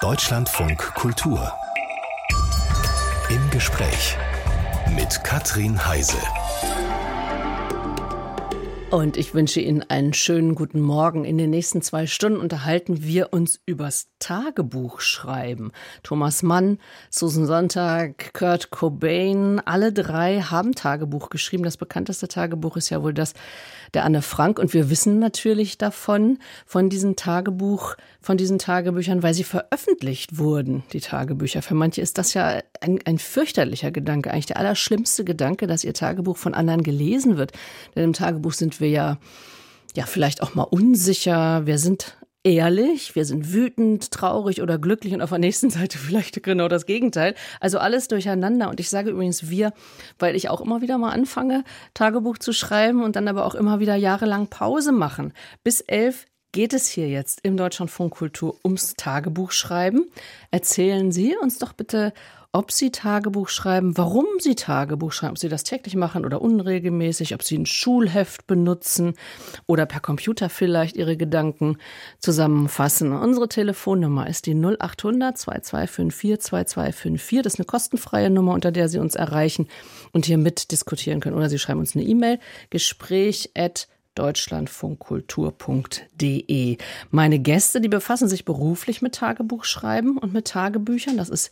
Deutschlandfunk Kultur. Im Gespräch mit Katrin Heise. Und ich wünsche Ihnen einen schönen guten Morgen. In den nächsten zwei Stunden unterhalten wir uns übers Tagebuch schreiben. Thomas Mann, Susan Sonntag, Kurt Cobain, alle drei haben Tagebuch geschrieben. Das bekannteste Tagebuch ist ja wohl das der Anne Frank. Und wir wissen natürlich davon, von diesen Tagebuch, von diesen Tagebüchern, weil sie veröffentlicht wurden, die Tagebücher. Für manche ist das ja ein, ein fürchterlicher Gedanke, eigentlich der allerschlimmste Gedanke, dass ihr Tagebuch von anderen gelesen wird. Denn im Tagebuch sind wir ja ja, vielleicht auch mal unsicher. Wir sind ehrlich, wir sind wütend, traurig oder glücklich und auf der nächsten Seite vielleicht genau das Gegenteil. Also alles durcheinander. Und ich sage übrigens wir, weil ich auch immer wieder mal anfange, Tagebuch zu schreiben und dann aber auch immer wieder jahrelang Pause machen. Bis elf geht es hier jetzt im Deutschlandfunk Kultur ums Tagebuch schreiben. Erzählen Sie uns doch bitte ob Sie Tagebuch schreiben, warum Sie Tagebuch schreiben, ob Sie das täglich machen oder unregelmäßig, ob Sie ein Schulheft benutzen oder per Computer vielleicht Ihre Gedanken zusammenfassen. Unsere Telefonnummer ist die 0800 2254 2254. Das ist eine kostenfreie Nummer, unter der Sie uns erreichen und hier mitdiskutieren können. Oder Sie schreiben uns eine E-Mail, gespräch deutschlandfunkkultur.de. Meine Gäste, die befassen sich beruflich mit Tagebuchschreiben und mit Tagebüchern. Das ist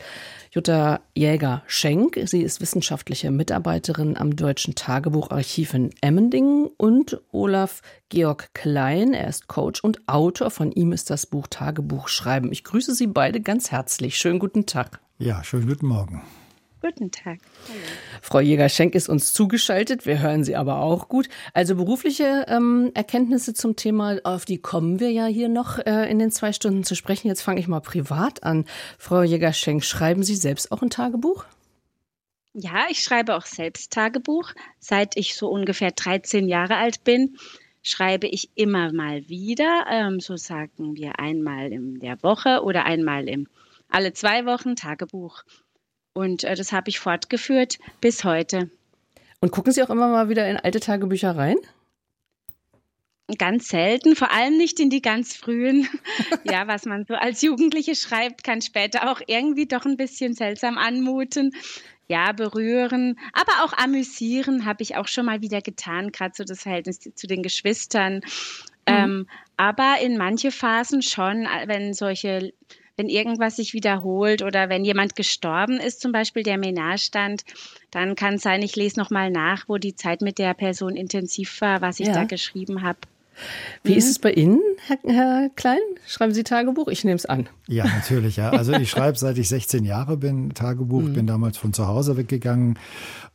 Jutta Jäger-Schenk. Sie ist wissenschaftliche Mitarbeiterin am Deutschen Tagebucharchiv in Emmendingen und Olaf Georg Klein. Er ist Coach und Autor. Von ihm ist das Buch Tagebuchschreiben. Ich grüße Sie beide ganz herzlich. Schönen guten Tag. Ja, schönen guten Morgen. Guten Tag. Hallo. Frau Jäger-Schenk ist uns zugeschaltet. Wir hören Sie aber auch gut. Also berufliche ähm, Erkenntnisse zum Thema, auf die kommen wir ja hier noch äh, in den zwei Stunden zu sprechen. Jetzt fange ich mal privat an. Frau Jäger-Schenk, schreiben Sie selbst auch ein Tagebuch? Ja, ich schreibe auch selbst Tagebuch. Seit ich so ungefähr 13 Jahre alt bin, schreibe ich immer mal wieder, ähm, so sagen wir einmal in der Woche oder einmal im alle zwei Wochen Tagebuch. Und äh, das habe ich fortgeführt bis heute. Und gucken Sie auch immer mal wieder in alte Tagebücher rein? Ganz selten, vor allem nicht in die ganz frühen. ja, was man so als Jugendliche schreibt, kann später auch irgendwie doch ein bisschen seltsam anmuten. Ja, berühren, aber auch amüsieren habe ich auch schon mal wieder getan, gerade so das Verhältnis zu den Geschwistern. Mhm. Ähm, aber in manche Phasen schon, wenn solche wenn irgendwas sich wiederholt oder wenn jemand gestorben ist, zum Beispiel der mir dann kann es sein, ich lese nochmal nach, wo die Zeit mit der Person intensiv war, was ich ja. da geschrieben habe. Wie mhm. ist es bei Ihnen, Herr, Herr, Klein? Schreiben Sie Tagebuch? Ich nehme es an. Ja, natürlich. Ja. Also ich schreibe seit ich 16 Jahre bin Tagebuch, mhm. bin damals von zu Hause weggegangen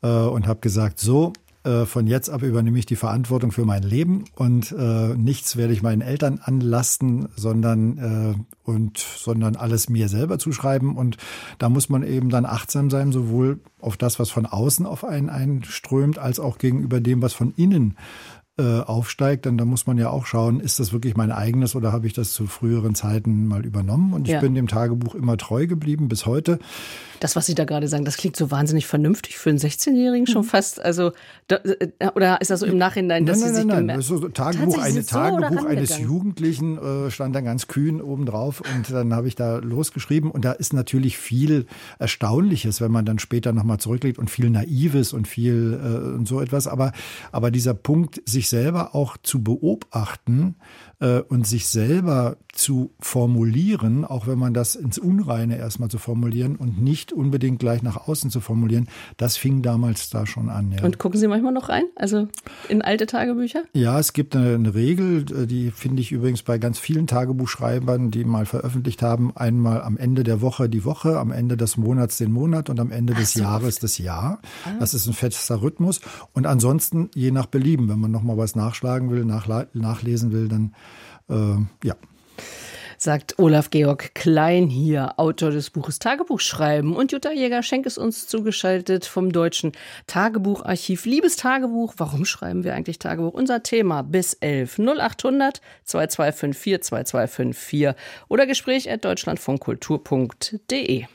äh, und habe gesagt, so, äh, von jetzt ab übernehme ich die Verantwortung für mein Leben und äh, nichts werde ich meinen Eltern anlasten, sondern äh, und sondern alles mir selber zuschreiben. Und da muss man eben dann achtsam sein, sowohl auf das, was von außen auf einen einströmt, als auch gegenüber dem, was von innen äh, aufsteigt, dann da muss man ja auch schauen, ist das wirklich mein eigenes oder habe ich das zu früheren Zeiten mal übernommen? Und ich ja. bin dem Tagebuch immer treu geblieben bis heute. Das, was Sie da gerade sagen, das klingt so wahnsinnig vernünftig für einen 16-Jährigen schon mhm. fast. Also da, äh, oder ist das so im Nachhinein, dass nein, nein, Sie sich nein, nein. So Tagebuch, eine so Tagebuch eines Jugendlichen äh, stand da ganz kühn oben drauf und dann habe ich da losgeschrieben und da ist natürlich viel Erstaunliches, wenn man dann später nochmal zurücklegt und viel Naives und viel äh, und so etwas. Aber aber dieser Punkt, sich selber auch zu beobachten und sich selber zu formulieren, auch wenn man das ins Unreine erstmal zu formulieren und nicht unbedingt gleich nach außen zu formulieren, das fing damals da schon an. Ja. Und gucken Sie manchmal noch rein? Also in alte Tagebücher? Ja, es gibt eine, eine Regel, die finde ich übrigens bei ganz vielen Tagebuchschreibern, die mal veröffentlicht haben, einmal am Ende der Woche die Woche, am Ende des Monats den Monat und am Ende des so. Jahres das Jahr. Ah. Das ist ein fester Rhythmus. Und ansonsten je nach Belieben, wenn man nochmal was nachschlagen will, nachlesen will, dann äh, ja sagt Olaf Georg Klein hier, Autor des Buches Tagebuch schreiben. Und Jutta Jäger-Schenk ist uns zugeschaltet vom Deutschen Tagebucharchiv. Liebes Tagebuch, warum schreiben wir eigentlich Tagebuch? Unser Thema bis 11 0800 2254 2254 oder Gespräch at deutschlandvonkultur.de.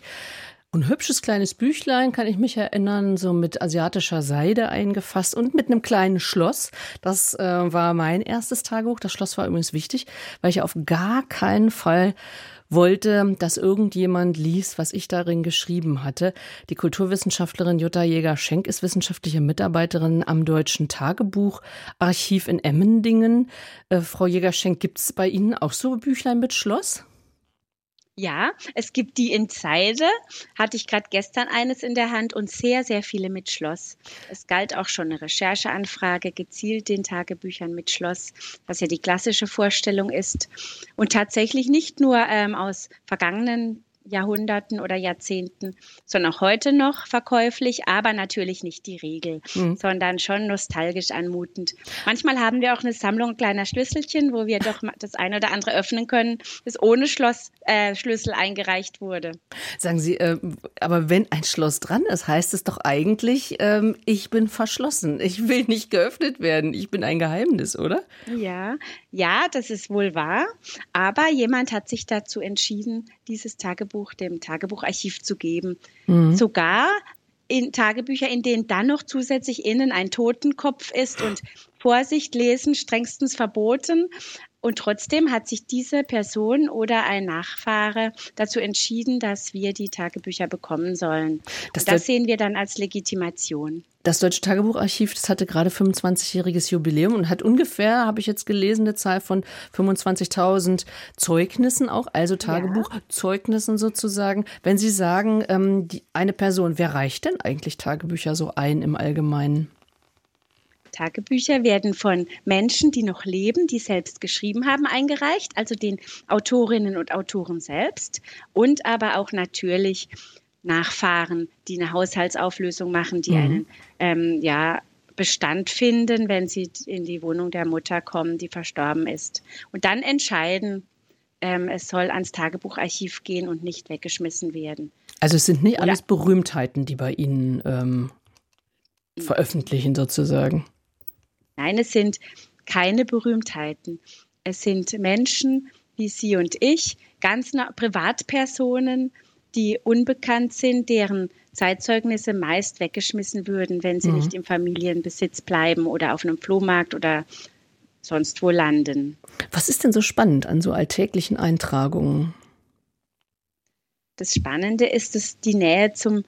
Ein hübsches kleines Büchlein, kann ich mich erinnern, so mit asiatischer Seide eingefasst und mit einem kleinen Schloss. Das äh, war mein erstes Tagebuch. Das Schloss war übrigens wichtig, weil ich auf gar keinen Fall wollte, dass irgendjemand liest, was ich darin geschrieben hatte. Die Kulturwissenschaftlerin Jutta Jäger-Schenk ist wissenschaftliche Mitarbeiterin am Deutschen Tagebucharchiv in Emmendingen. Äh, Frau Jäger-Schenk, gibt es bei Ihnen auch so Büchlein mit Schloss? Ja, es gibt die in Zeile, hatte ich gerade gestern eines in der Hand und sehr, sehr viele mit Schloss. Es galt auch schon eine Rechercheanfrage gezielt den Tagebüchern mit Schloss, was ja die klassische Vorstellung ist. Und tatsächlich nicht nur ähm, aus vergangenen Jahrhunderten oder Jahrzehnten, sondern auch heute noch verkäuflich, aber natürlich nicht die Regel, mhm. sondern schon nostalgisch anmutend. Manchmal haben wir auch eine Sammlung kleiner Schlüsselchen, wo wir doch das eine oder andere öffnen können, das ohne Schloss, äh, Schlüssel eingereicht wurde. Sagen Sie, äh, aber wenn ein Schloss dran ist, heißt es doch eigentlich, äh, ich bin verschlossen, ich will nicht geöffnet werden, ich bin ein Geheimnis, oder? Ja, ja, das ist wohl wahr, aber jemand hat sich dazu entschieden, dieses Tagebuch dem Tagebucharchiv zu geben. Mhm. Sogar in Tagebücher, in denen dann noch zusätzlich innen ein Totenkopf ist und Vorsicht lesen strengstens verboten. Und trotzdem hat sich diese Person oder ein Nachfahre dazu entschieden, dass wir die Tagebücher bekommen sollen. Das, das sehen wir dann als Legitimation. Das Deutsche Tagebucharchiv, das hatte gerade 25-jähriges Jubiläum und hat ungefähr, habe ich jetzt gelesen, eine Zahl von 25.000 Zeugnissen auch, also Tagebuchzeugnissen sozusagen. Wenn Sie sagen, ähm, die, eine Person, wer reicht denn eigentlich Tagebücher so ein im Allgemeinen? Tagebücher werden von Menschen, die noch leben, die selbst geschrieben haben, eingereicht, also den Autorinnen und Autoren selbst und aber auch natürlich Nachfahren, die eine Haushaltsauflösung machen, die mhm. einen ähm, ja, Bestand finden, wenn sie in die Wohnung der Mutter kommen, die verstorben ist. Und dann entscheiden, ähm, es soll ans Tagebucharchiv gehen und nicht weggeschmissen werden. Also es sind nicht Oder alles Berühmtheiten, die bei Ihnen ähm, veröffentlichen sozusagen. Nein, es sind keine Berühmtheiten. Es sind Menschen wie Sie und ich, ganz Privatpersonen, die unbekannt sind, deren Zeitzeugnisse meist weggeschmissen würden, wenn sie mhm. nicht im Familienbesitz bleiben oder auf einem Flohmarkt oder sonst wo landen. Was ist denn so spannend an so alltäglichen Eintragungen? Das Spannende ist dass die Nähe zum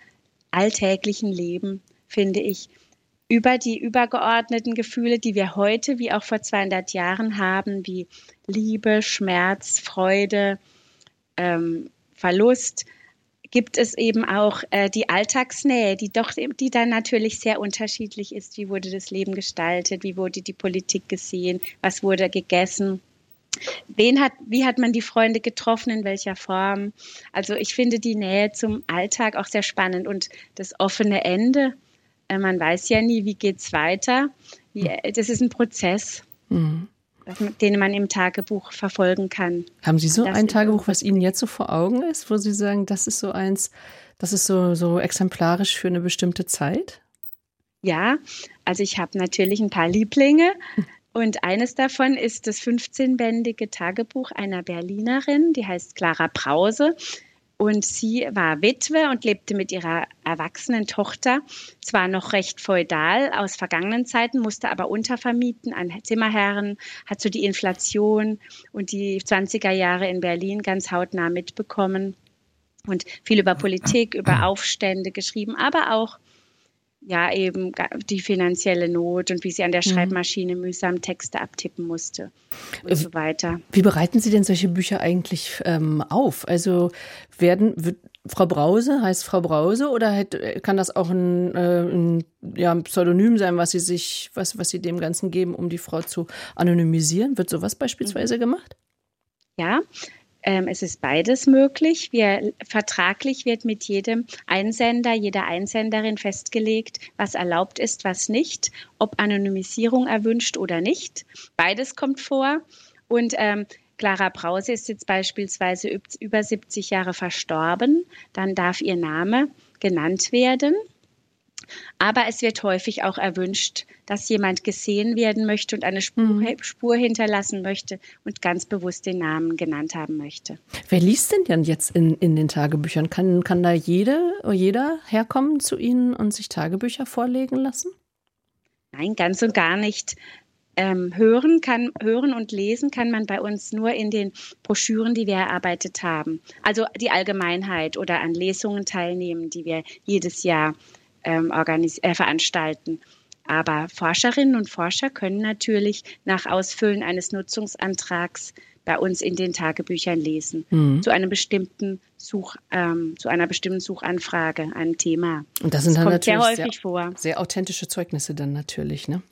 alltäglichen Leben, finde ich über die übergeordneten Gefühle, die wir heute wie auch vor 200 Jahren haben, wie Liebe, Schmerz, Freude, ähm, Verlust, gibt es eben auch äh, die Alltagsnähe, die doch, die dann natürlich sehr unterschiedlich ist. Wie wurde das Leben gestaltet? Wie wurde die Politik gesehen? Was wurde gegessen? Wen hat, wie hat man die Freunde getroffen, in welcher Form? Also ich finde die Nähe zum Alltag auch sehr spannend und das offene Ende man weiß ja nie, wie geht es weiter. Hm. äh, das ist ein Prozess, mhm. den man im Tagebuch verfolgen kann. Haben Sie so das ein Tagebuch, was Ihnen jetzt so vor Augen ist, wo Sie sagen, das ist so eins, das ist so, so exemplarisch für eine bestimmte Zeit? Ja, also ich habe natürlich ein paar Lieblinge. Und eines davon ist das 15-bändige Tagebuch einer Berlinerin, die heißt Clara Brause. Und sie war Witwe und lebte mit ihrer erwachsenen Tochter, zwar noch recht feudal aus vergangenen Zeiten, musste aber untervermieten an Zimmerherren, hat so die Inflation und die 20er Jahre in Berlin ganz hautnah mitbekommen und viel über Politik, über Aufstände geschrieben, aber auch ja eben die finanzielle Not und wie sie an der mhm. Schreibmaschine mühsam Texte abtippen musste und so weiter. Wie bereiten Sie denn solche Bücher eigentlich ähm, auf? Also werden wird, Frau Brause heißt Frau Brause oder hätte, kann das auch ein, äh, ein ja, Pseudonym sein, was Sie sich was was Sie dem Ganzen geben, um die Frau zu anonymisieren? Wird sowas beispielsweise mhm. gemacht? Ja, es ist beides möglich. Wir, vertraglich wird mit jedem Einsender, jeder Einsenderin festgelegt, was erlaubt ist, was nicht, ob Anonymisierung erwünscht oder nicht. Beides kommt vor. Und ähm, Clara Brause ist jetzt beispielsweise über 70 Jahre verstorben. Dann darf ihr Name genannt werden. Aber es wird häufig auch erwünscht, dass jemand gesehen werden möchte und eine Spur, mhm. Spur, hinterlassen möchte und ganz bewusst den Namen genannt haben möchte. Wer liest denn denn jetzt in, in den Tagebüchern? Kann, kann da jede, jeder herkommen zu Ihnen und sich Tagebücher vorlegen lassen? Nein, ganz und gar nicht. Ähm, hören, kann, hören und lesen kann man bei uns nur in den Broschüren, die wir erarbeitet haben. Also die Allgemeinheit oder an Lesungen teilnehmen, die wir jedes Jahr ähm, äh, veranstalten. Aber Forscherinnen und Forscher können natürlich nach Ausfüllen eines Nutzungsantrags bei uns in den Tagebüchern lesen, mhm. zu einem bestimmten Such, ähm, zu einer bestimmten Suchanfrage, einem Thema. Und das sind das dann natürlich sehr häufig sehr, vor. Sehr authentische Zeugnisse dann natürlich, ne?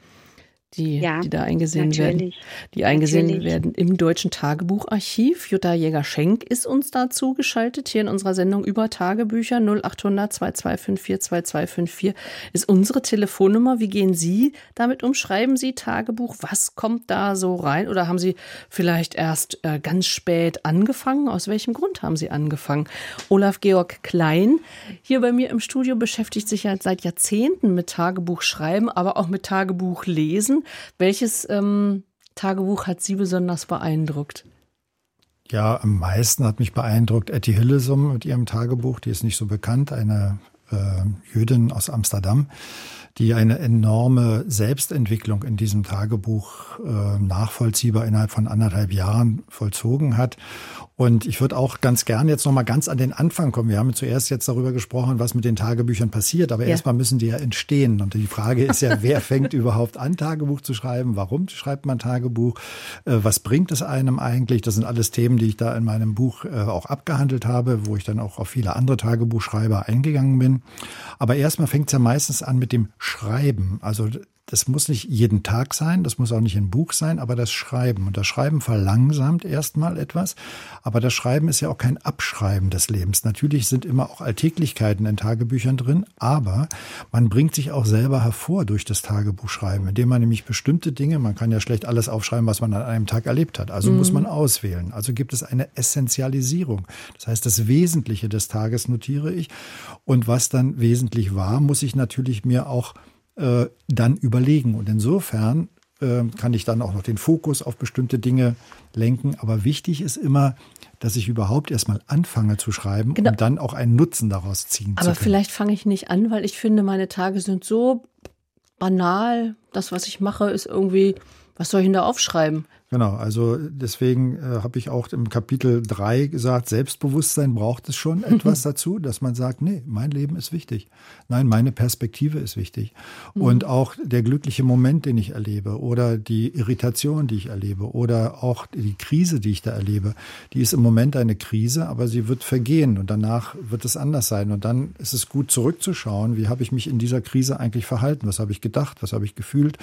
Die, ja, die da eingesehen natürlich. werden. Die eingesehen natürlich. werden im Deutschen Tagebucharchiv. Jutta Jäger-Schenk ist uns da zugeschaltet, hier in unserer Sendung über Tagebücher 0800 2254 2254 ist unsere Telefonnummer. Wie gehen Sie damit um? Schreiben Sie Tagebuch? Was kommt da so rein? Oder haben Sie vielleicht erst äh, ganz spät angefangen? Aus welchem Grund haben Sie angefangen? Olaf Georg Klein hier bei mir im Studio beschäftigt sich ja seit Jahrzehnten mit Tagebuchschreiben, aber auch mit Tagebuchlesen. Welches ähm, Tagebuch hat Sie besonders beeindruckt? Ja, am meisten hat mich beeindruckt Etty Hillesum mit ihrem Tagebuch. Die ist nicht so bekannt, eine äh, Jüdin aus Amsterdam, die eine enorme Selbstentwicklung in diesem Tagebuch äh, nachvollziehbar innerhalb von anderthalb Jahren vollzogen hat und ich würde auch ganz gern jetzt nochmal ganz an den Anfang kommen. Wir haben zuerst jetzt darüber gesprochen, was mit den Tagebüchern passiert, aber ja. erstmal müssen die ja entstehen. Und die Frage ist ja, wer fängt überhaupt an, Tagebuch zu schreiben? Warum schreibt man Tagebuch? Äh, was bringt es einem eigentlich? Das sind alles Themen, die ich da in meinem Buch äh, auch abgehandelt habe, wo ich dann auch auf viele andere Tagebuchschreiber eingegangen bin. Aber erstmal fängt es ja meistens an mit dem Schreiben. Also das muss nicht jeden Tag sein, das muss auch nicht ein Buch sein, aber das Schreiben. Und das Schreiben verlangsamt erstmal etwas, aber das Schreiben ist ja auch kein Abschreiben des Lebens. Natürlich sind immer auch Alltäglichkeiten in Tagebüchern drin, aber man bringt sich auch selber hervor durch das Tagebuchschreiben, indem man nämlich bestimmte Dinge, man kann ja schlecht alles aufschreiben, was man an einem Tag erlebt hat, also mhm. muss man auswählen. Also gibt es eine Essentialisierung. Das heißt, das Wesentliche des Tages notiere ich und was dann wesentlich war, muss ich natürlich mir auch äh, dann überlegen. Und insofern äh, kann ich dann auch noch den Fokus auf bestimmte Dinge lenken. Aber wichtig ist immer, dass ich überhaupt erstmal anfange zu schreiben genau. und dann auch einen Nutzen daraus ziehen Aber vielleicht fange ich nicht an, weil ich finde, meine Tage sind so banal. Das, was ich mache, ist irgendwie, was soll ich denn da aufschreiben? Genau, also deswegen äh, habe ich auch im Kapitel 3 gesagt, Selbstbewusstsein braucht es schon etwas dazu, dass man sagt, nee, mein Leben ist wichtig. Nein, meine Perspektive ist wichtig. Mhm. Und auch der glückliche Moment, den ich erlebe oder die Irritation, die ich erlebe oder auch die Krise, die ich da erlebe, die ist im Moment eine Krise, aber sie wird vergehen und danach wird es anders sein. Und dann ist es gut zurückzuschauen, wie habe ich mich in dieser Krise eigentlich verhalten, was habe ich gedacht, was habe ich gefühlt,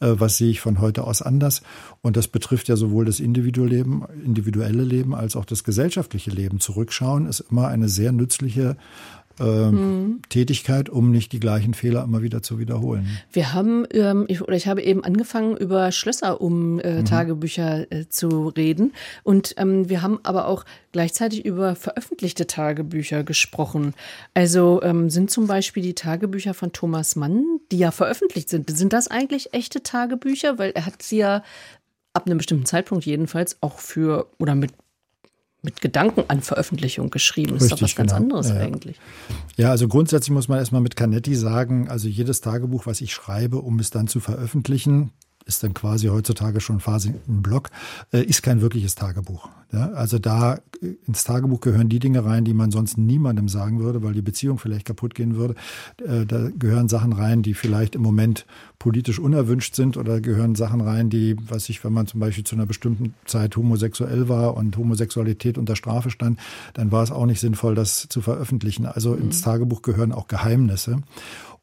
äh, was sehe ich von heute aus anders. Und das betrifft betrifft ja sowohl das individuelle Leben, individuelle Leben als auch das gesellschaftliche Leben. Zurückschauen ist immer eine sehr nützliche äh, mhm. Tätigkeit, um nicht die gleichen Fehler immer wieder zu wiederholen. Wir haben, ähm, ich, oder ich habe eben angefangen, über Schlösser um äh, mhm. Tagebücher äh, zu reden. Und ähm, wir haben aber auch gleichzeitig über veröffentlichte Tagebücher gesprochen. Also ähm, sind zum Beispiel die Tagebücher von Thomas Mann, die ja veröffentlicht sind, sind das eigentlich echte Tagebücher? Weil er hat sie ja ab einem bestimmten Zeitpunkt jedenfalls auch für oder mit mit Gedanken an Veröffentlichung geschrieben. Das Richtig, ist doch was ganz genau. anderes ja. eigentlich. Ja, also grundsätzlich muss man erstmal mit Canetti sagen, also jedes Tagebuch, was ich schreibe, um es dann zu veröffentlichen, ist dann quasi heutzutage schon quasi ein Blog, äh, ist kein wirkliches Tagebuch. Also da äh, ins Tagebuch gehören die Dinge rein, die man sonst niemandem sagen würde, weil die Beziehung vielleicht kaputt gehen würde. Äh, da gehören Sachen rein, die vielleicht im Moment politisch unerwünscht sind oder gehören Sachen rein, die, was ich, wenn man zum Beispiel zu einer bestimmten Zeit homosexuell war und Homosexualität unter Strafe stand, dann war es auch nicht sinnvoll, das zu veröffentlichen. Also mhm. ins Tagebuch gehören auch Geheimnisse.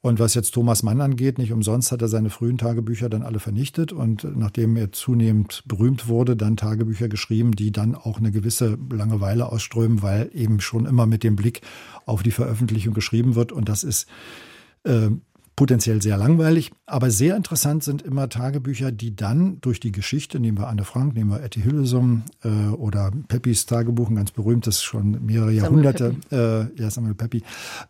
Und was jetzt Thomas Mann angeht, nicht umsonst hat er seine frühen Tagebücher dann alle vernichtet und nachdem er zunehmend berühmt wurde, dann Tagebücher geschrieben, die dann auch eine gewisse Langeweile ausströmen, weil eben schon immer mit dem Blick auf die Veröffentlichung geschrieben wird. Und das ist äh, potenziell sehr langweilig, aber sehr interessant sind immer Tagebücher, die dann durch die Geschichte, nehmen wir Anne Frank, nehmen wir Etty Hillesum äh, oder Peppis Tagebuch, ein ganz berühmtes, schon mehrere Jahrhunderte, äh, ja Samuel Peppi,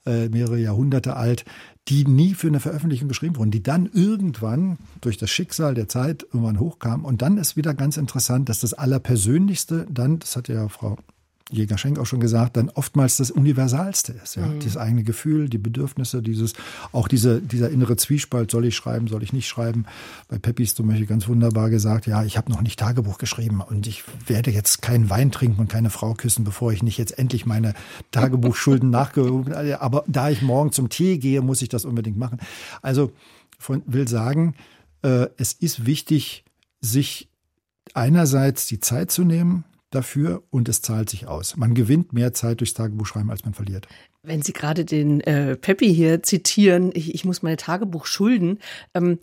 äh, mehrere Jahrhunderte alt, die nie für eine Veröffentlichung geschrieben wurden, die dann irgendwann durch das Schicksal der Zeit irgendwann hochkamen. Und dann ist wieder ganz interessant, dass das Allerpersönlichste dann, das hat ja Frau Jäger Schenk auch schon gesagt, dann oftmals das Universalste ist. Ja? Mhm. Das eigene Gefühl, die Bedürfnisse, dieses, auch diese, dieser innere Zwiespalt, soll ich schreiben, soll ich nicht schreiben. Bei Peppi ist zum Beispiel ganz wunderbar gesagt, ja, ich habe noch nicht Tagebuch geschrieben und ich werde jetzt keinen Wein trinken und keine Frau küssen, bevor ich nicht jetzt endlich meine Tagebuchschulden nachgehoben habe. Aber da ich morgen zum Tee gehe, muss ich das unbedingt machen. Also von, will sagen, äh, es ist wichtig, sich einerseits die Zeit zu nehmen dafür und es zahlt sich aus. Man gewinnt mehr Zeit durchs Tagebuchschreiben, als man verliert. Wenn Sie gerade den äh, Peppi hier zitieren, ich, ich muss meine Tagebuch schulden. Ähm,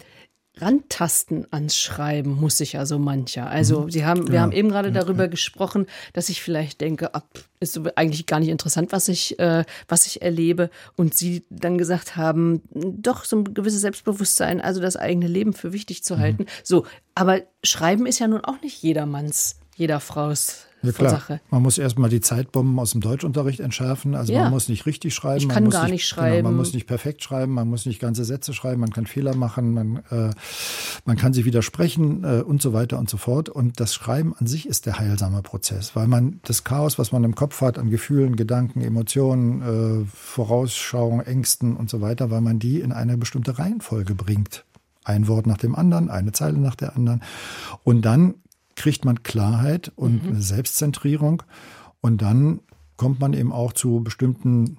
Randtasten ans Schreiben muss sich ja so mancher. Also, mhm. Sie haben, wir ja, haben eben gerade ja, darüber ja. gesprochen, dass ich vielleicht denke, ab, ist eigentlich gar nicht interessant, was ich, äh, was ich erlebe. Und Sie dann gesagt haben, doch so ein gewisses Selbstbewusstsein, also das eigene Leben für wichtig zu mhm. halten. So, aber Schreiben ist ja nun auch nicht jedermanns, jeder Frau's ja, klar. Sache. Man muss erstmal die Zeitbomben aus dem Deutschunterricht entschärfen. Also ja. man muss nicht richtig schreiben. Ich kann man gar nicht, nicht schreiben. Genau, man muss nicht perfekt schreiben, man muss nicht ganze Sätze schreiben, man kann Fehler machen, man, äh, man kann sich widersprechen äh, und so weiter und so fort. Und das Schreiben an sich ist der heilsame Prozess, weil man das Chaos, was man im Kopf hat, an Gefühlen, Gedanken, Emotionen, äh, Vorausschauungen, Ängsten und so weiter, weil man die in eine bestimmte Reihenfolge bringt. Ein Wort nach dem anderen, eine Zeile nach der anderen. Und dann kriegt man Klarheit und mhm. Selbstzentrierung und dann kommt man eben auch zu bestimmten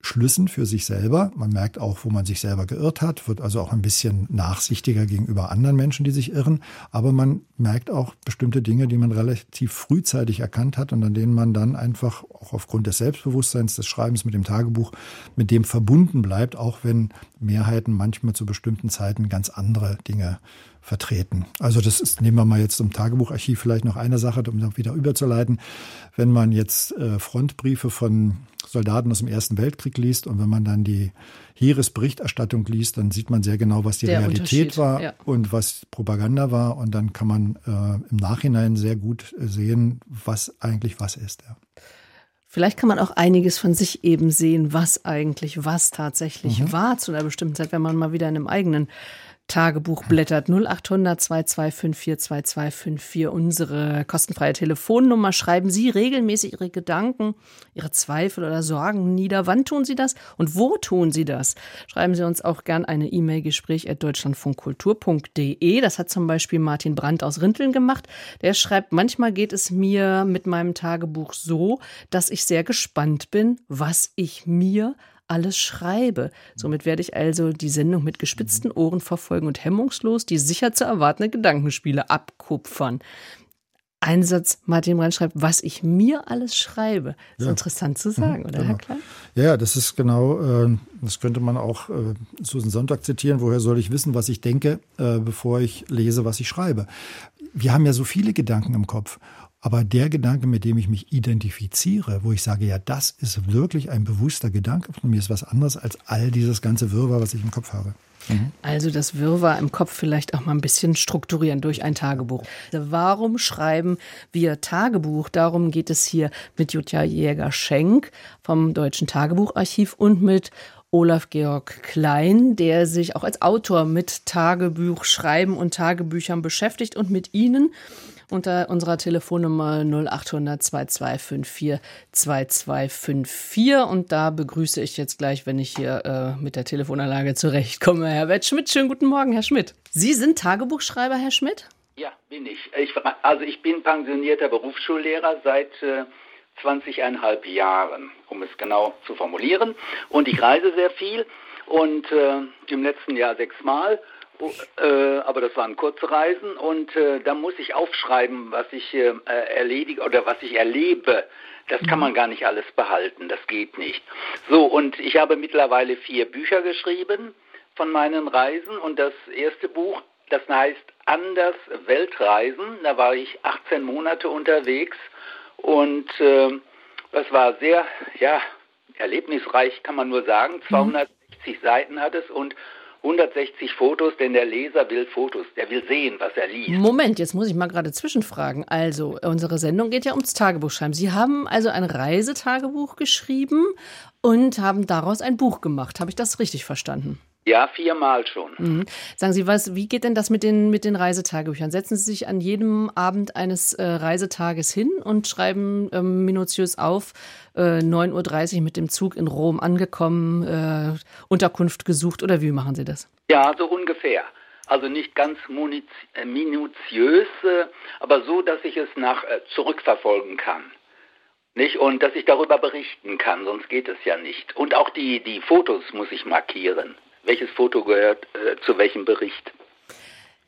Schlüssen für sich selber. Man merkt auch, wo man sich selber geirrt hat, wird also auch ein bisschen nachsichtiger gegenüber anderen Menschen, die sich irren. Aber man merkt auch bestimmte Dinge, die man relativ frühzeitig erkannt hat und an denen man dann einfach auch aufgrund des Selbstbewusstseins, des Schreibens mit dem Tagebuch, mit dem verbunden bleibt, auch wenn Mehrheiten manchmal zu bestimmten Zeiten ganz andere Dinge vertreten. Also das ist, nehmen wir mal jetzt im Tagebucharchiv vielleicht noch eine Sache, um dann wieder überzuleiten. Wenn man jetzt äh, Frontbriefe von Soldaten aus dem Ersten Weltkrieg liest und wenn man dann die Heeresberichterstattung liest, dann sieht man sehr genau, was die Der Realität war ja. und was Propaganda war und dann kann man äh, im Nachhinein sehr gut sehen, was eigentlich was ist. Ja. Vielleicht kann man auch einiges von sich eben sehen, was eigentlich was tatsächlich mhm. war zu einer bestimmten Zeit, wenn man mal wieder in einem eigenen Tagebuch blättert. 0800 2254 2254 unsere kostenfreie Telefonnummer. Schreiben Sie regelmäßig Ihre Gedanken, Ihre Zweifel oder Sorgen nieder. Wann tun Sie das und wo tun Sie das? Schreiben Sie uns auch gern eine E-Mail gespräch at deutschlandfunkkultur.de. Das hat zum Beispiel Martin Brandt aus Rinteln gemacht. Der schreibt, manchmal geht es mir mit meinem Tagebuch so, dass ich sehr gespannt bin, was ich mir alles schreibe. Somit werde ich also die Sendung mit gespitzten Ohren verfolgen und hemmungslos die sicher zu erwartenden Gedankenspiele abkupfern. Ein Satz, Martin Brand schreibt, was ich mir alles schreibe. Ist ja. interessant zu sagen, mhm, oder, genau. Herr Klein? Ja, das ist genau, äh, das könnte man auch äh, Susan Sonntag zitieren. Woher soll ich wissen, was ich denke, äh, bevor ich lese, was ich schreibe? Wir haben ja so viele Gedanken im Kopf. Aber der Gedanke, mit dem ich mich identifiziere, wo ich sage, ja, das ist wirklich ein bewusster Gedanke von mir, ist was anderes als all dieses ganze Wirrwarr, was ich im Kopf habe. Mhm. Also das Wirrwarr im Kopf vielleicht auch mal ein bisschen strukturieren durch ein Tagebuch. Warum schreiben wir Tagebuch? Darum geht es hier mit Jutja Jäger-Schenk vom Deutschen Tagebucharchiv und mit Olaf Georg Klein, der sich auch als Autor mit Tagebuchschreiben und Tagebüchern beschäftigt und mit Ihnen unter unserer Telefonnummer 0800 2254 2254. Und da begrüße ich jetzt gleich, wenn ich hier äh, mit der Telefonanlage zurechtkomme, Herr Wett Schmidt. Schönen guten Morgen, Herr Schmidt. Sie sind Tagebuchschreiber, Herr Schmidt? Ja, bin ich. ich also ich bin pensionierter Berufsschullehrer seit äh, 20,5 Jahren, um es genau zu formulieren. Und ich reise sehr viel und äh, im letzten Jahr sechsmal äh, aber das waren kurze Reisen und äh, da muss ich aufschreiben, was ich äh, erledige oder was ich erlebe. Das kann man gar nicht alles behalten, das geht nicht. So, und ich habe mittlerweile vier Bücher geschrieben von meinen Reisen und das erste Buch, das heißt Anders Weltreisen. Da war ich 18 Monate unterwegs und äh, das war sehr, ja, erlebnisreich, kann man nur sagen. 260 mhm. Seiten hat es und 160 Fotos, denn der Leser will Fotos, der will sehen, was er liest. Moment, jetzt muss ich mal gerade zwischenfragen. Also, unsere Sendung geht ja ums Tagebuchschreiben. Sie haben also ein Reisetagebuch geschrieben und haben daraus ein Buch gemacht. Habe ich das richtig verstanden? Ja, viermal schon. Mhm. Sagen Sie was, wie geht denn das mit den, mit den Reisetagebüchern? Setzen Sie sich an jedem Abend eines äh, Reisetages hin und schreiben ähm, minutiös auf, äh, 9.30 Uhr mit dem Zug in Rom angekommen, äh, Unterkunft gesucht oder wie machen Sie das? Ja, so ungefähr. Also nicht ganz äh, minutiös, äh, aber so, dass ich es nach äh, zurückverfolgen kann. Nicht? Und dass ich darüber berichten kann, sonst geht es ja nicht. Und auch die, die Fotos muss ich markieren. Welches Foto gehört äh, zu welchem Bericht?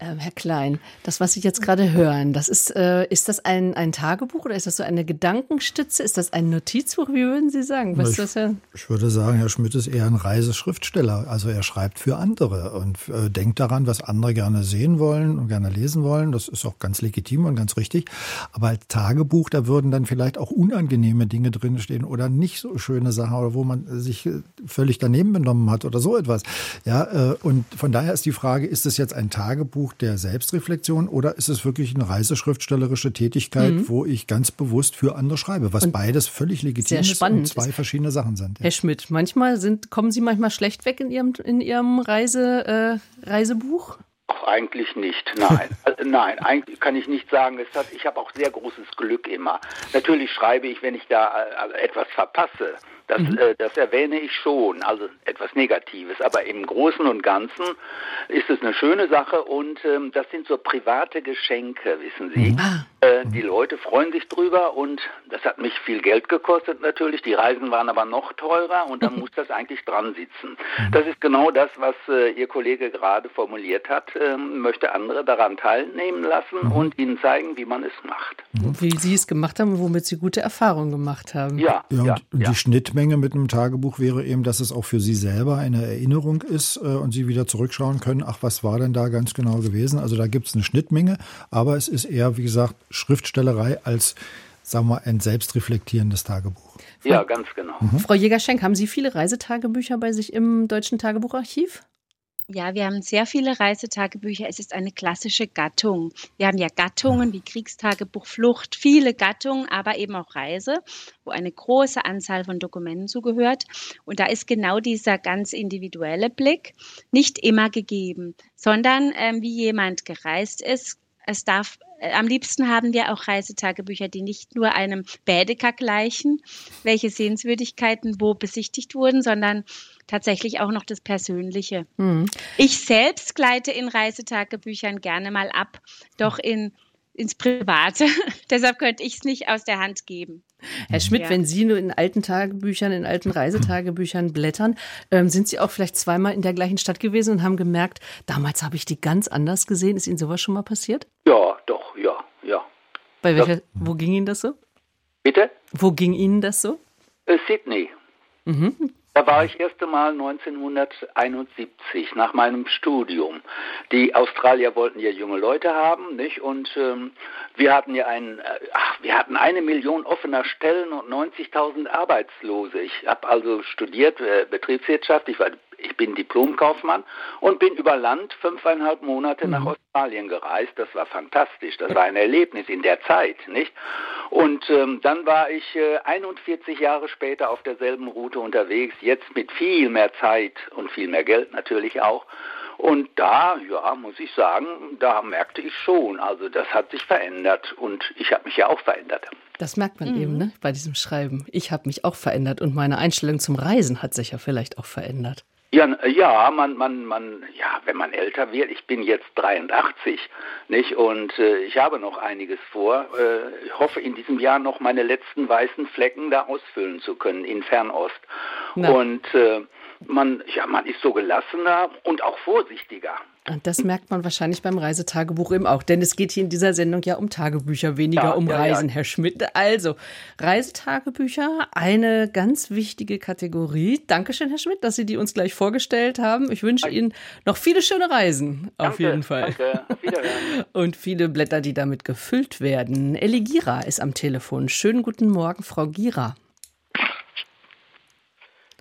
Ähm, Herr Klein, das, was Sie jetzt gerade hören, das ist, äh, ist das ein, ein Tagebuch oder ist das so eine Gedankenstütze? Ist das ein Notizbuch? Wie würden Sie sagen? Was ich, das ja? ich würde sagen, Herr Schmidt ist eher ein Reiseschriftsteller. Also er schreibt für andere und äh, denkt daran, was andere gerne sehen wollen und gerne lesen wollen. Das ist auch ganz legitim und ganz richtig. Aber als Tagebuch, da würden dann vielleicht auch unangenehme Dinge drinstehen oder nicht so schöne Sachen oder wo man sich äh, völlig daneben benommen hat oder so etwas. Ja, äh, und von daher ist die Frage, ist es jetzt ein Tagebuch Buch der Selbstreflexion oder ist es wirklich eine reiseschriftstellerische Tätigkeit, mhm. wo ich ganz bewusst für andere schreibe, was und beides völlig legitim ist und zwei ist. verschiedene Sachen sind. Ja. Herr Schmidt, manchmal sind, kommen Sie manchmal schlecht weg in Ihrem, in Ihrem Reise, äh, Reisebuch? Ach, eigentlich nicht, nein. also, nein, eigentlich kann ich nicht sagen. Es hat, ich habe auch sehr großes Glück immer. Natürlich schreibe ich, wenn ich da äh, etwas verpasse. Das, mhm. äh, das erwähne ich schon, also etwas Negatives. Aber im Großen und Ganzen ist es eine schöne Sache und ähm, das sind so private Geschenke, wissen Sie. Mhm. Äh, die Leute freuen sich drüber und das hat mich viel Geld gekostet natürlich. Die Reisen waren aber noch teurer und dann muss das eigentlich dran sitzen. Mhm. Das ist genau das, was äh, Ihr Kollege gerade formuliert hat. Ähm, möchte andere daran teilnehmen lassen mhm. und ihnen zeigen, wie man es macht. Wie Sie es gemacht haben und womit Sie gute Erfahrungen gemacht haben. Ja, ja, ja und, ja. die Schnittmenge mit einem Tagebuch wäre eben, dass es auch für Sie selber eine Erinnerung ist äh, und Sie wieder zurückschauen können, ach, was war denn da ganz genau gewesen? Also da gibt es eine Schnittmenge, aber es ist eher, wie gesagt, Schriftstellerei als, sagen wir, ein selbstreflektierendes Tagebuch. Ja, ganz genau. Mhm. Frau Jägerschenk, haben Sie viele Reisetagebücher bei sich im Deutschen Tagebucharchiv? Ja, wir haben sehr viele Reisetagebücher. Es ist eine klassische Gattung. Wir haben ja Gattungen wie Kriegstagebuch, Flucht, viele Gattungen, aber eben auch Reise, wo eine große Anzahl von Dokumenten zugehört. Und da ist genau dieser ganz individuelle Blick nicht immer gegeben, sondern ähm, wie jemand gereist ist, es darf äh, am liebsten haben wir auch Reisetagebücher, die nicht nur einem Bädeker gleichen, welche Sehenswürdigkeiten wo besichtigt wurden, sondern tatsächlich auch noch das Persönliche. Mhm. Ich selbst gleite in Reisetagebüchern gerne mal ab, doch in ins Private. Deshalb könnte ich es nicht aus der Hand geben. Herr Schmidt, ja. wenn Sie nur in alten Tagebüchern, in alten Reisetagebüchern blättern, ähm, sind Sie auch vielleicht zweimal in der gleichen Stadt gewesen und haben gemerkt, damals habe ich die ganz anders gesehen. Ist Ihnen sowas schon mal passiert? Ja, doch, ja, ja. Bei welcher, wo ging Ihnen das so? Bitte? Wo ging Ihnen das so? Äh, Sydney. Mhm. Da war ich erste Mal 1971 nach meinem Studium. Die Australier wollten ja junge Leute haben, nicht? Und ähm, wir hatten ja ein, äh, ach, wir hatten eine Million offener Stellen und 90.000 Arbeitslose. Ich habe also studiert äh, Betriebswirtschaft. Ich war ich bin Diplomkaufmann und bin über Land fünfeinhalb Monate mhm. nach Australien gereist. Das war fantastisch. Das war ein Erlebnis in der Zeit, nicht? Und ähm, dann war ich äh, 41 Jahre später auf derselben Route unterwegs, jetzt mit viel mehr Zeit und viel mehr Geld natürlich auch. Und da, ja, muss ich sagen, da merkte ich schon, also das hat sich verändert und ich habe mich ja auch verändert. Das merkt man mhm. eben ne, bei diesem Schreiben. Ich habe mich auch verändert und meine Einstellung zum Reisen hat sich ja vielleicht auch verändert. Ja, ja, man, man, man, ja, wenn man älter wird, ich bin jetzt 83, nicht? Und äh, ich habe noch einiges vor. Äh, ich hoffe, in diesem Jahr noch meine letzten weißen Flecken da ausfüllen zu können in Fernost. Na. Und äh, man, ja, man ist so gelassener und auch vorsichtiger. Und das merkt man wahrscheinlich beim Reisetagebuch eben auch, denn es geht hier in dieser Sendung ja um Tagebücher, weniger ja, um ja, Reisen, ja. Herr Schmidt. Also, Reisetagebücher, eine ganz wichtige Kategorie. Dankeschön, Herr Schmidt, dass Sie die uns gleich vorgestellt haben. Ich wünsche Ihnen noch viele schöne Reisen, auf danke, jeden Fall. Danke. Auf Und viele Blätter, die damit gefüllt werden. Elli Gira ist am Telefon. Schönen guten Morgen, Frau Gira.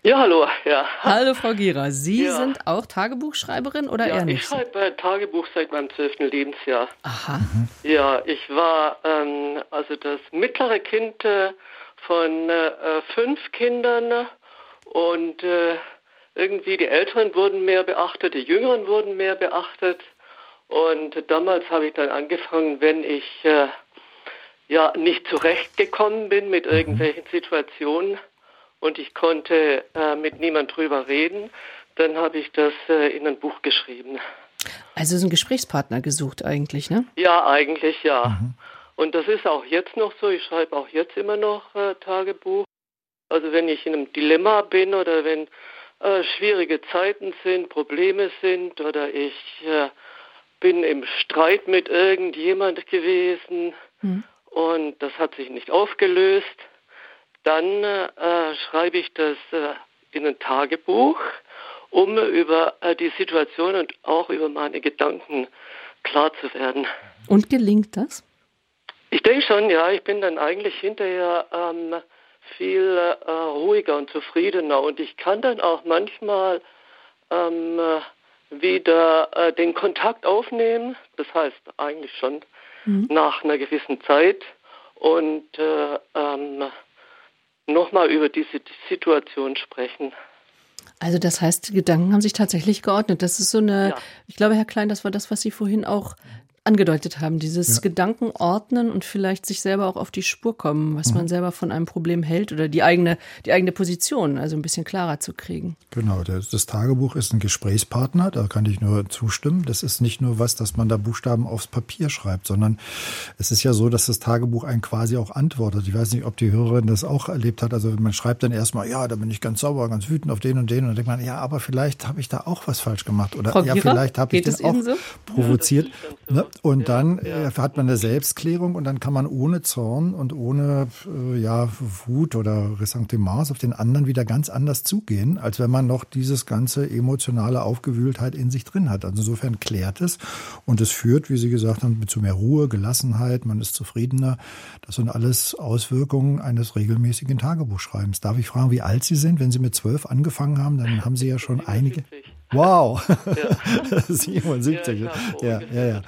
Ja, hallo. Ja. Hallo, Frau Gira. Sie ja. sind auch Tagebuchschreiberin oder ja, eher nicht? Ich schreibe Tagebuch seit meinem zwölften Lebensjahr. Aha. Ja, ich war ähm, also das mittlere Kind äh, von äh, fünf Kindern und äh, irgendwie die Älteren wurden mehr beachtet, die Jüngeren wurden mehr beachtet. Und damals habe ich dann angefangen, wenn ich äh, ja nicht zurechtgekommen bin mit mhm. irgendwelchen Situationen und ich konnte äh, mit niemand drüber reden, dann habe ich das äh, in ein Buch geschrieben. Also so einen Gesprächspartner gesucht eigentlich, ne? Ja, eigentlich ja. Mhm. Und das ist auch jetzt noch so. Ich schreibe auch jetzt immer noch äh, Tagebuch. Also wenn ich in einem Dilemma bin oder wenn äh, schwierige Zeiten sind, Probleme sind oder ich äh, bin im Streit mit irgendjemand gewesen mhm. und das hat sich nicht aufgelöst, dann äh, schreibe ich das äh, in ein Tagebuch, um über äh, die Situation und auch über meine Gedanken klar zu werden. Und gelingt das? Ich denke schon, ja. Ich bin dann eigentlich hinterher ähm, viel äh, ruhiger und zufriedener und ich kann dann auch manchmal ähm, wieder äh, den Kontakt aufnehmen. Das heißt eigentlich schon mhm. nach einer gewissen Zeit und äh, ähm, nochmal über diese Situation sprechen. Also das heißt, die Gedanken haben sich tatsächlich geordnet. Das ist so eine, ja. ich glaube, Herr Klein, das war das, was Sie vorhin auch angedeutet haben, dieses ja. Gedankenordnen und vielleicht sich selber auch auf die Spur kommen, was mhm. man selber von einem Problem hält oder die eigene, die eigene Position, also ein bisschen klarer zu kriegen. Genau, das, das Tagebuch ist ein Gesprächspartner, da kann ich nur zustimmen. Das ist nicht nur was, dass man da Buchstaben aufs Papier schreibt, sondern es ist ja so, dass das Tagebuch einen quasi auch antwortet. Ich weiß nicht, ob die Hörerin das auch erlebt hat. Also man schreibt dann erstmal, ja, da bin ich ganz sauber, ganz wütend auf den und den und dann denkt man, ja, aber vielleicht habe ich da auch was falsch gemacht oder Frau ja, vielleicht habe ich den auch so? provoziert. Ja, und dann. Äh, hat man eine Selbstklärung und dann kann man ohne Zorn und ohne äh, ja, Wut oder Ressentiments auf den anderen wieder ganz anders zugehen, als wenn man noch dieses ganze emotionale Aufgewühltheit in sich drin hat. Also insofern klärt es und es führt, wie Sie gesagt haben, zu mehr Ruhe, Gelassenheit, man ist zufriedener. Das sind alles Auswirkungen eines regelmäßigen Tagebuchschreibens. Darf ich fragen, wie alt Sie sind? Wenn Sie mit zwölf angefangen haben, dann haben Sie ja schon einige. Wow, ja. 77. Ja, ja, ja, ja.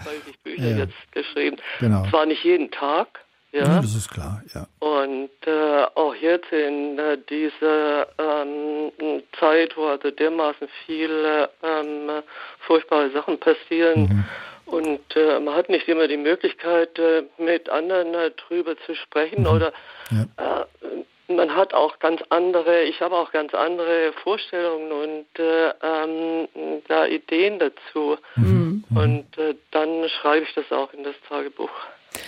Bücher ja. jetzt geschrieben. Genau. Zwar nicht jeden Tag, ja. ja. Das ist klar, ja. Und äh, auch jetzt in äh, dieser ähm, Zeit, wo also dermaßen viele ähm, furchtbare Sachen passieren. Mhm. Und äh, man hat nicht immer die Möglichkeit, äh, mit anderen äh, drüber zu sprechen mhm. oder ja. Man hat auch ganz andere, ich habe auch ganz andere Vorstellungen und äh, ähm, da Ideen dazu. Mhm. Und äh, dann schreibe ich das auch in das Tagebuch.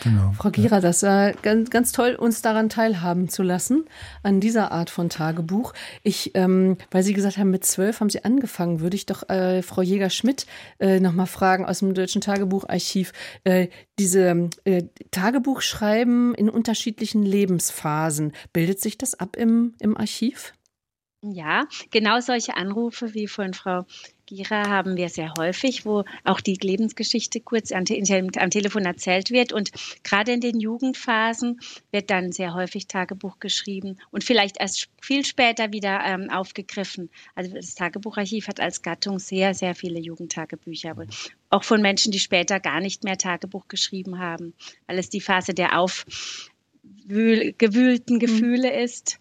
Genau. Frau Gira, das war ganz, ganz toll, uns daran teilhaben zu lassen, an dieser Art von Tagebuch. Ich, ähm, weil Sie gesagt haben, mit zwölf haben Sie angefangen, würde ich doch äh, Frau Jäger-Schmidt äh, nochmal fragen aus dem Deutschen Tagebucharchiv. Äh, diese äh, Tagebuchschreiben in unterschiedlichen Lebensphasen, bildet sich das ab im, im Archiv? Ja, genau solche Anrufe, wie von Frau Gira haben wir sehr häufig, wo auch die Lebensgeschichte kurz am, am, Telefon erzählt wird. Und gerade in den Jugendphasen wird dann sehr häufig Tagebuch geschrieben und vielleicht erst viel später wieder ähm, aufgegriffen. Also das Tagebucharchiv hat als Gattung sehr, sehr viele Jugendtagebücher. Auch von Menschen, die später gar nicht mehr Tagebuch geschrieben haben, weil es die Phase der aufgewühlten mhm. Gefühle mhm. ist.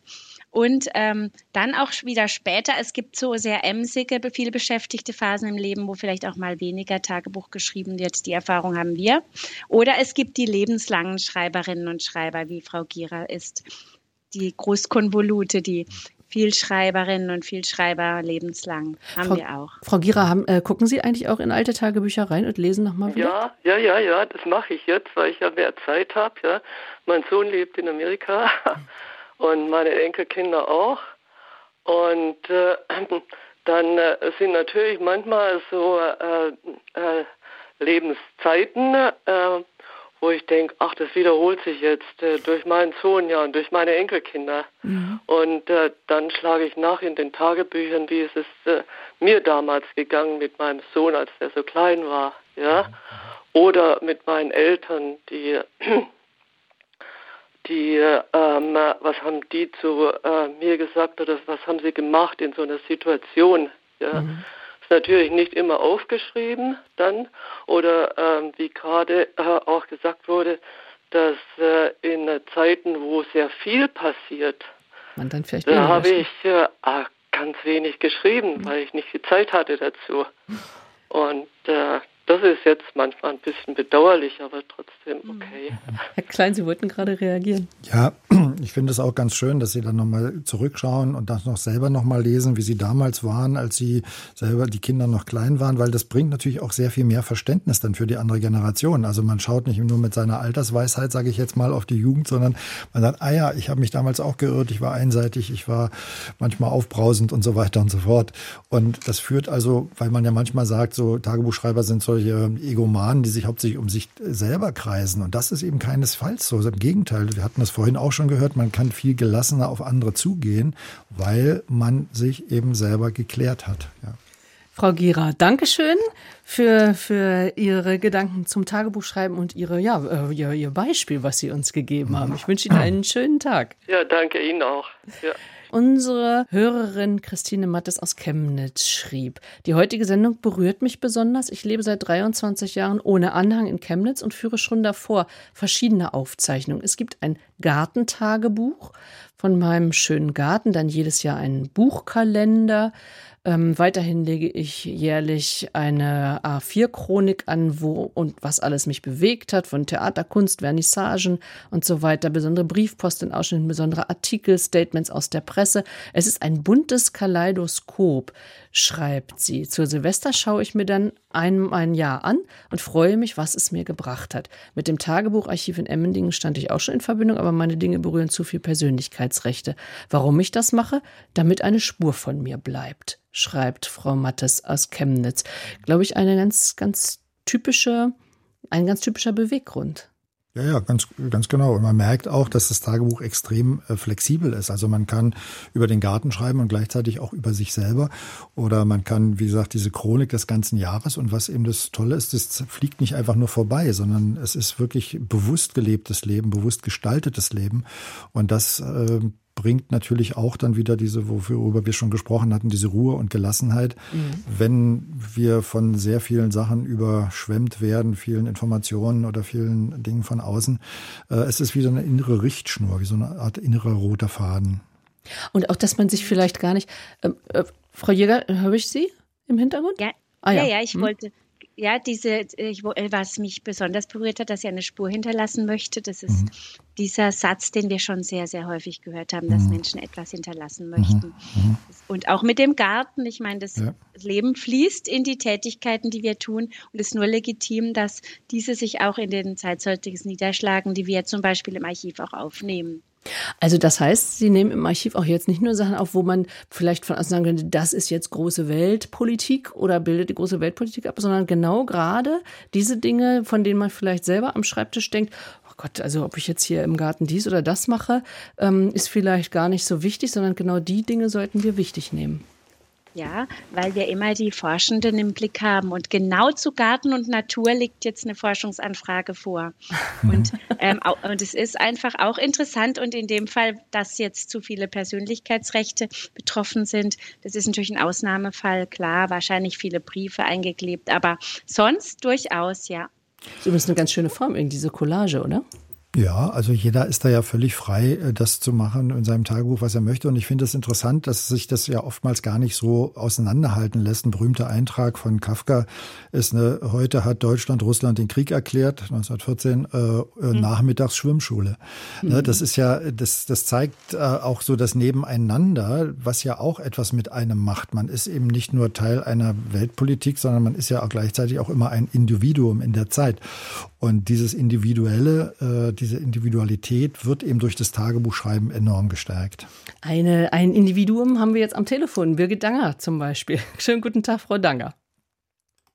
Und ähm, dann auch wieder später, es gibt so sehr emsige, viel beschäftigte Phasen im Leben, wo vielleicht auch mal weniger Tagebuch geschrieben wird. Die Erfahrung haben wir. Oder es gibt die lebenslangen Schreiberinnen und Schreiber, wie Frau Gira ist. Die Großkonvolute, die Vielschreiberinnen und Vielschreiber lebenslang haben Frau, wir auch. Frau Gira, haben, äh, gucken Sie eigentlich auch in alte Tagebücher rein und lesen nochmal wieder? Ja, ja, ja, ja, das mache ich jetzt, weil ich ja mehr Zeit habe. Ja. Mein Sohn lebt in Amerika. Und meine Enkelkinder auch. Und äh, dann äh, sind natürlich manchmal so äh, äh Lebenszeiten, äh, wo ich denke, ach, das wiederholt sich jetzt äh, durch meinen Sohn ja und durch meine Enkelkinder. Mhm. Und dann schlage ich nach in den Tagebüchern, wie ist es mir damals gegangen mit meinem Sohn, als der so klein war, ja. Oder mit meinen Eltern, die die, ähm, was haben die zu äh, mir gesagt oder was haben sie gemacht in so einer Situation? Ja? Mhm. Ist natürlich nicht immer aufgeschrieben dann oder ähm, wie gerade äh, auch gesagt wurde, dass äh, in Zeiten, wo sehr viel passiert, man dann vielleicht da habe ich äh, ah, ganz wenig geschrieben, weil ich nicht die Zeit hatte dazu. Und äh, das ist jetzt manchmal ein bisschen bedauerlich, aber trotzdem mhm. okay. Herr Klein, Sie wollten gerade reagieren. Ja, ich finde es auch ganz schön, dass Sie dann nochmal zurückschauen und das noch selber nochmal lesen, wie Sie damals waren, als Sie selber die Kinder noch klein waren, weil das bringt natürlich auch sehr viel mehr Verständnis dann für die andere Generation. Also man schaut nicht nur mit seiner Altersweisheit, sage ich jetzt mal, auf die Jugend, sondern man sagt, ah ja, ich habe mich damals auch geirrt, ich war einseitig, ich war manchmal aufbrausend und so weiter und so fort. Und das führt also, weil man ja manchmal sagt, so Tagebuchschreiber sind so solche Egomanen, die sich hauptsächlich um sich selber kreisen. Und das ist eben keinesfalls so. Im Gegenteil, wir hatten das vorhin auch schon gehört, man kann viel gelassener auf andere zugehen, weil man sich eben selber geklärt hat. Ja. Frau Gira, Dankeschön für, für Ihre Gedanken zum Tagebuchschreiben und Ihre, ja, äh, Ihr, Ihr Beispiel, was Sie uns gegeben haben. Ich wünsche Ihnen einen schönen Tag. Ja, danke Ihnen auch. Ja. Unsere Hörerin Christine Mattes aus Chemnitz schrieb, die heutige Sendung berührt mich besonders. Ich lebe seit 23 Jahren ohne Anhang in Chemnitz und führe schon davor verschiedene Aufzeichnungen. Es gibt ein Gartentagebuch von meinem schönen Garten, dann jedes Jahr einen Buchkalender, ähm, weiterhin lege ich jährlich eine A4-Chronik an, wo und was alles mich bewegt hat, von Theater, Kunst, Vernissagen und so weiter, besondere Briefpost in Ausschnitten, besondere Artikel, Statements aus der Presse. Es ist ein buntes Kaleidoskop, schreibt sie. Zur Silvester schaue ich mir dann ein, ein Jahr an und freue mich, was es mir gebracht hat. Mit dem Tagebucharchiv in Emmendingen stand ich auch schon in Verbindung, aber meine Dinge berühren zu viel Persönlichkeitsrechte. Warum ich das mache? Damit eine Spur von mir bleibt schreibt Frau Mattes aus Chemnitz. Glaube ich, eine ganz, ganz typische, ein ganz typischer Beweggrund. Ja, ja, ganz, ganz genau. Und man merkt auch, dass das Tagebuch extrem äh, flexibel ist. Also man kann über den Garten schreiben und gleichzeitig auch über sich selber. Oder man kann, wie gesagt, diese Chronik des ganzen Jahres. Und was eben das Tolle ist, das fliegt nicht einfach nur vorbei, sondern es ist wirklich bewusst gelebtes Leben, bewusst gestaltetes Leben. Und das äh, bringt natürlich auch dann wieder diese, worüber wir schon gesprochen hatten, diese Ruhe und Gelassenheit. Mhm. Wenn wir von sehr vielen Sachen überschwemmt werden, vielen Informationen oder vielen Dingen von außen, äh, es ist wie so eine innere Richtschnur, wie so eine Art innerer roter Faden. Und auch, dass man sich vielleicht gar nicht, äh, äh, Frau Jäger, höre ich Sie im Hintergrund? Ja, ah, ja. ja, ja, ich hm. wollte ja, diese, äh, äh, was mich besonders berührt hat, dass er eine Spur hinterlassen möchte, das ist mhm. dieser Satz, den wir schon sehr, sehr häufig gehört haben, dass mhm. Menschen etwas hinterlassen möchten. Mhm. mhm. Und auch mit dem Garten, ich meine, das ja. Leben fließt in die Tätigkeiten, die wir tun und es ist nur legitim, dass diese sich auch in den Zeitzeugnissen niederschlagen, die wir zum Beispiel im Archiv auch aufnehmen. Also das heißt, Sie nehmen im Archiv auch jetzt nicht nur Sachen auf, wo man vielleicht von außen sagen könnte, das ist jetzt große Weltpolitik oder bildet die große Weltpolitik ab, sondern genau gerade diese Dinge, von denen man vielleicht selber am Schreibtisch denkt, oh Gott, also ob ich jetzt hier im Garten dies oder das mache, ähm, ist vielleicht gar nicht so wichtig, sondern genau die Dinge sollten wir wichtig nehmen. Ja, weil wir immer die Forschenden im Blick haben. Und genau zu Garten und Natur liegt jetzt eine Forschungsanfrage vor. Und, ähm, und es ist einfach auch interessant und in dem Fall, dass jetzt zu viele Persönlichkeitsrechte betroffen sind, das ist natürlich ein Ausnahmefall, klar, wahrscheinlich viele Briefe eingeklebt, aber sonst durchaus, ja. Das ist übrigens eine ganz schöne Form, irgendwie diese Collage, oder? Ja, also jeder ist da ja völlig frei, äh, das zu machen in seinem Tagebuch, was er möchte. Und ich finde es interessant, dass sich das ja oftmals gar nicht so auseinanderhalten lässt. Ein berühmter Eintrag von Kafka ist, ne, heute hat Deutschland Russland den Krieg erklärt, 1914, äh, mhm. nachmittags Schwimmschule. Mhm. Ne, das ist ja, das, das zeigt äh, auch so das Nebeneinander, was ja auch etwas mit einem macht. Man ist eben nicht nur Teil einer Weltpolitik, sondern man ist ja auch gleichzeitig auch immer ein Individuum in der Zeit. Und dieses Individuelle, äh, diese Individualität wird eben durch das Tagebuchschreiben enorm gestärkt. Eine, ein Individuum haben wir jetzt am Telefon, Birgit Danger zum Beispiel. Schönen guten Tag, Frau Danger.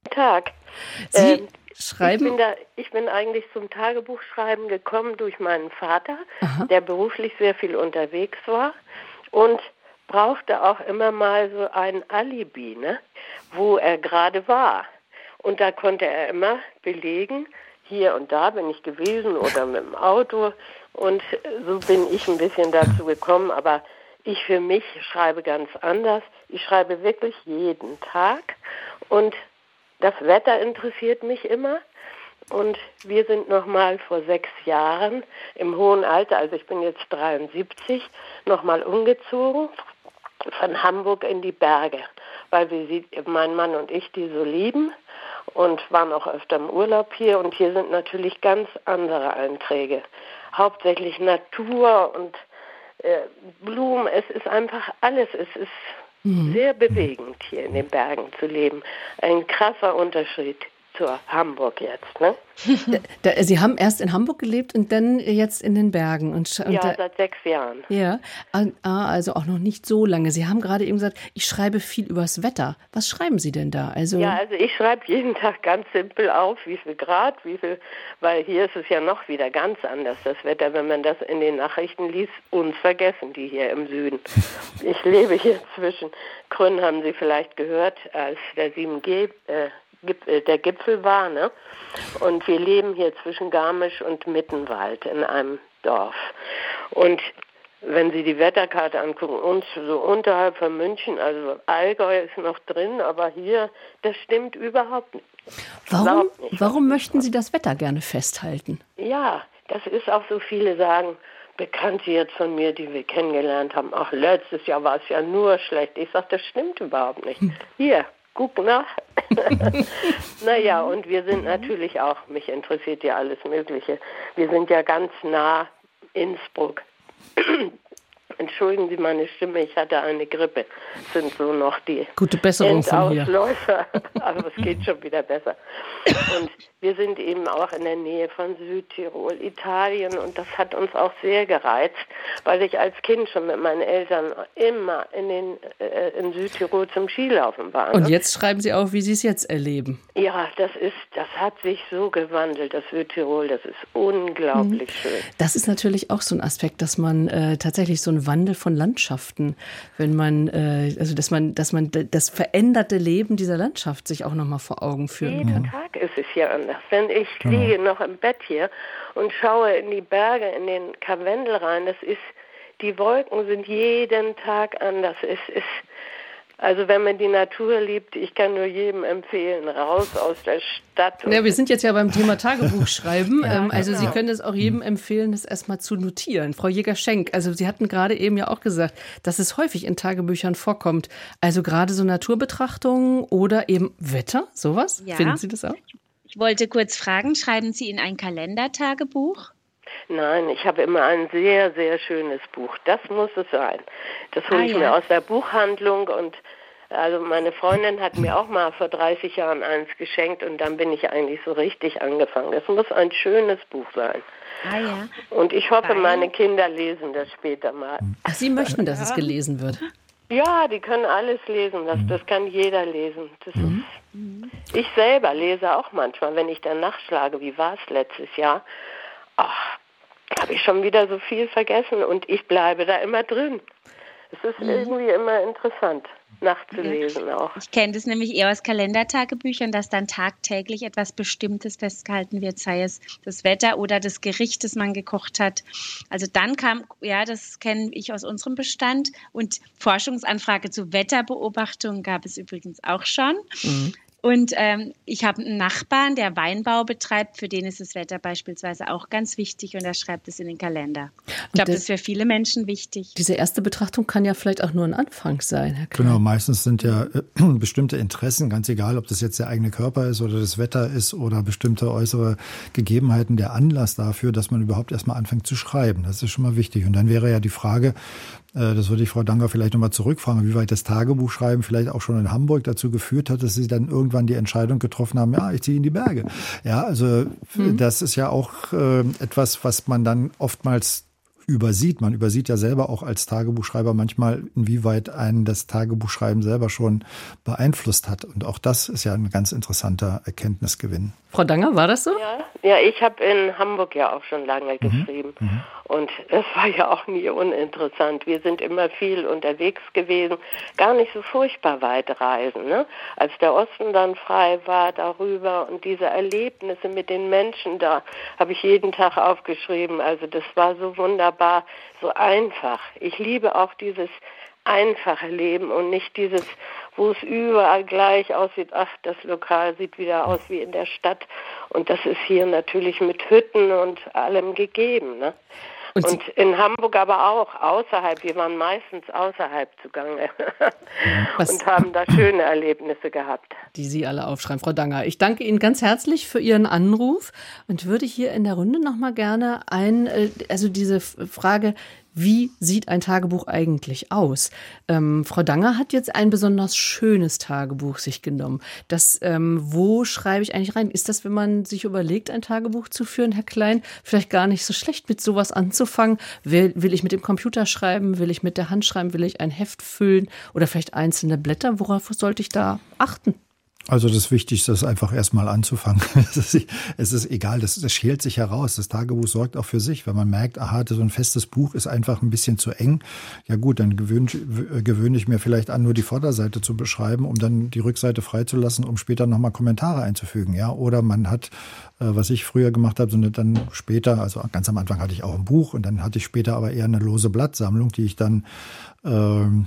Guten Tag. Sie ähm, schreiben? Ich bin, da, ich bin eigentlich zum Tagebuchschreiben gekommen durch meinen Vater, Aha. der beruflich sehr viel unterwegs war und brauchte auch immer mal so ein Alibi, ne, wo er gerade war. Und da konnte er immer belegen, hier und da bin ich gewesen oder mit dem Auto. Und so bin ich ein bisschen dazu gekommen. Aber ich für mich schreibe ganz anders. Ich schreibe wirklich jeden Tag. Und das Wetter interessiert mich immer. Und wir sind nochmal vor sechs Jahren im hohen Alter, also ich bin jetzt 73, nochmal umgezogen von Hamburg in die Berge, weil wir sie, mein Mann und ich die so lieben und waren auch öfter im Urlaub hier und hier sind natürlich ganz andere Einträge. Hauptsächlich Natur und äh, Blumen, es ist einfach alles, es ist mhm. sehr bewegend hier in den Bergen zu leben. Ein krasser Unterschied zur Hamburg jetzt. Ne? Da, Sie haben erst in Hamburg gelebt und dann jetzt in den Bergen. Und, und ja, da, seit sechs Jahren. Ja, ah, also auch noch nicht so lange. Sie haben gerade eben gesagt, ich schreibe viel übers Wetter. Was schreiben Sie denn da? Also ja, also ich schreibe jeden Tag ganz simpel auf, wie viel Grad, wie viel, weil hier ist es ja noch wieder ganz anders, das Wetter. Wenn man das in den Nachrichten liest, uns vergessen die hier im Süden. Ich lebe hier zwischen Grün, haben Sie vielleicht gehört, als der 7G äh, der Gipfel war. Ne? Und wir leben hier zwischen Garmisch und Mittenwald in einem Dorf. Und wenn Sie die Wetterkarte angucken, uns so unterhalb von München, also Allgäu ist noch drin, aber hier, das stimmt überhaupt nicht. Warum, nicht. warum möchten Sie das Wetter gerne festhalten? Ja, das ist auch so viele sagen, Bekannte jetzt von mir, die wir kennengelernt haben, ach, letztes Jahr war es ja nur schlecht. Ich sage, das stimmt überhaupt nicht. Hm. Hier, guck nach. naja, und wir sind natürlich auch, mich interessiert ja alles Mögliche. Wir sind ja ganz nah Innsbruck. Entschuldigen Sie meine Stimme, ich hatte eine Grippe. Das sind so noch die Gute Besserung von hier. aber es geht schon wieder besser. Und wir sind eben auch in der Nähe von Südtirol, Italien und das hat uns auch sehr gereizt, weil ich als Kind schon mit meinen Eltern immer in, den, äh, in Südtirol zum Skilaufen war. Und jetzt schreiben Sie auch, wie Sie es jetzt erleben. Ja, das ist, das hat sich so gewandelt, das Südtirol, das ist unglaublich mhm. schön. Das ist natürlich auch so ein Aspekt, dass man äh, tatsächlich so einen Wandel von Landschaften, wenn man, äh, also dass man, dass man das veränderte Leben dieser Landschaft sich auch nochmal vor Augen führen Jeden kann. Jeden Tag ist es hier anders. Denn ich genau. liege noch im Bett hier und schaue in die Berge, in den Karwendel rein. Das ist, die Wolken sind jeden Tag anders. Es ist, also wenn man die Natur liebt, ich kann nur jedem empfehlen, raus aus der Stadt. Ja, wir sind jetzt ja beim Thema Tagebuch schreiben. ja, ähm, also genau. Sie können es auch jedem empfehlen, das erstmal zu notieren. Frau Jäger-Schenk, also Sie hatten gerade eben ja auch gesagt, dass es häufig in Tagebüchern vorkommt. Also gerade so Naturbetrachtungen oder eben Wetter, sowas. Ja. Finden Sie das auch? Ich wollte kurz fragen, schreiben Sie in ein Kalendertagebuch? Nein, ich habe immer ein sehr, sehr schönes Buch. Das muss es sein. Das hole ah, ich ja. mir aus der Buchhandlung und also meine Freundin hat mir auch mal vor 30 Jahren eins geschenkt und dann bin ich eigentlich so richtig angefangen. Es muss ein schönes Buch sein. Ah, ja. Und ich hoffe, meine Kinder lesen das später mal. Ach, Sie möchten, dass es gelesen wird? Ja, die können alles lesen. Das, das kann jeder lesen. Das mhm. ist ich selber lese auch manchmal, wenn ich dann nachschlage, wie war es letztes Jahr, habe ich schon wieder so viel vergessen und ich bleibe da immer drin. Es ist mhm. irgendwie immer interessant, nachzulesen ja. auch. Ich kenne das nämlich eher aus Kalendertagebüchern, dass dann tagtäglich etwas Bestimmtes festgehalten wird, sei es das Wetter oder das Gericht, das man gekocht hat. Also dann kam, ja, das kenne ich aus unserem Bestand. Und Forschungsanfrage zu Wetterbeobachtungen gab es übrigens auch schon. Mhm. Und ähm, ich habe einen Nachbarn, der Weinbau betreibt, für den ist das Wetter beispielsweise auch ganz wichtig und er schreibt es in den Kalender. Ich glaube, das ist für viele Menschen wichtig. Diese erste Betrachtung kann ja vielleicht auch nur ein Anfang sein, Herr Klein. Genau, meistens sind ja äh, bestimmte Interessen, ganz egal, ob das jetzt der eigene Körper ist oder das Wetter ist oder bestimmte äußere Gegebenheiten, der Anlass dafür, dass man überhaupt erstmal anfängt zu schreiben. Das ist schon mal wichtig. Und dann wäre ja die Frage, das würde ich Frau Danger vielleicht nochmal zurückfragen, wie weit das Tagebuchschreiben vielleicht auch schon in Hamburg dazu geführt hat, dass Sie dann irgendwann die Entscheidung getroffen haben, ja, ich ziehe in die Berge. Ja, also mhm. das ist ja auch äh, etwas, was man dann oftmals übersieht. Man übersieht ja selber auch als Tagebuchschreiber manchmal, inwieweit einen das Tagebuchschreiben selber schon beeinflusst hat. Und auch das ist ja ein ganz interessanter Erkenntnisgewinn. Frau Danger, war das so? Ja, ja ich habe in Hamburg ja auch schon lange mhm. geschrieben. Mhm. Und es war ja auch nie uninteressant. Wir sind immer viel unterwegs gewesen, gar nicht so furchtbar weit reisen. Ne? Als der Osten dann frei war darüber und diese Erlebnisse mit den Menschen da, habe ich jeden Tag aufgeschrieben. Also das war so wunderbar, so einfach. Ich liebe auch dieses einfache Leben und nicht dieses, wo es überall gleich aussieht, ach, das Lokal sieht wieder aus wie in der Stadt. Und das ist hier natürlich mit Hütten und allem gegeben. Ne? Und, und, in Hamburg aber auch außerhalb. Wir waren meistens außerhalb zugange und haben da schöne Erlebnisse gehabt. Die Sie alle aufschreiben, Frau Danger. Ich danke Ihnen ganz herzlich für Ihren Anruf und würde hier in der Runde noch mal gerne ein, äh, also diese Frage, wie sieht ein Tagebuch eigentlich aus? Ähm, Frau Danger hat jetzt ein besonders schönes Tagebuch sich genommen. Das, ähm, wo schreibe ich eigentlich rein? Ist das, wenn man sich überlegt, ein Tagebuch zu führen, Herr Klein, vielleicht gar nicht so schlecht, mit sowas anzufangen? Will, will ich mit dem Computer schreiben? Will ich mit der Hand schreiben? Will ich ein Heft füllen? Oder vielleicht einzelne Blätter? Worauf sollte ich da achten? Also das Wichtigste ist einfach erstmal anzufangen. es ist egal, das, das schält sich heraus. Das Tagebuch sorgt auch für sich. Wenn man merkt, aha, so ein festes Buch ist einfach ein bisschen zu eng, ja gut, dann gewöhne, gewöhne ich mir vielleicht an, nur die Vorderseite zu beschreiben, um dann die Rückseite freizulassen, um später nochmal Kommentare einzufügen. Ja, Oder man hat, äh, was ich früher gemacht habe, so eine dann später, also ganz am Anfang hatte ich auch ein Buch und dann hatte ich später aber eher eine lose Blattsammlung, die ich dann ähm,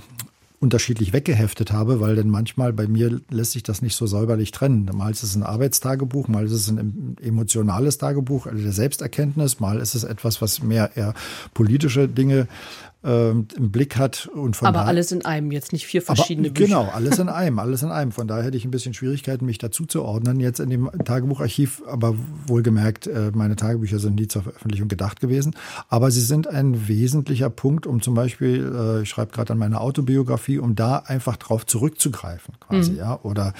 unterschiedlich weggeheftet habe, weil denn manchmal bei mir lässt sich das nicht so säuberlich trennen. Mal ist es ein Arbeitstagebuch, mal ist es ein emotionales Tagebuch, also der Selbsterkenntnis, mal ist es etwas, was mehr eher politische Dinge im Blick hat. Und von aber alles in einem, jetzt nicht vier verschiedene aber, Bücher. Genau, alles in einem, alles in einem. Von daher hätte ich ein bisschen Schwierigkeiten, mich dazu zu ordnen. Jetzt in dem Tagebucharchiv, aber wohlgemerkt, äh, meine Tagebücher sind nie zur Veröffentlichung gedacht gewesen. Aber sie sind ein wesentlicher Punkt, um zum Beispiel, äh, ich schreibe gerade an meine Autobiografie, um da einfach drauf zurückzugreifen, quasi, mhm. ja. Oder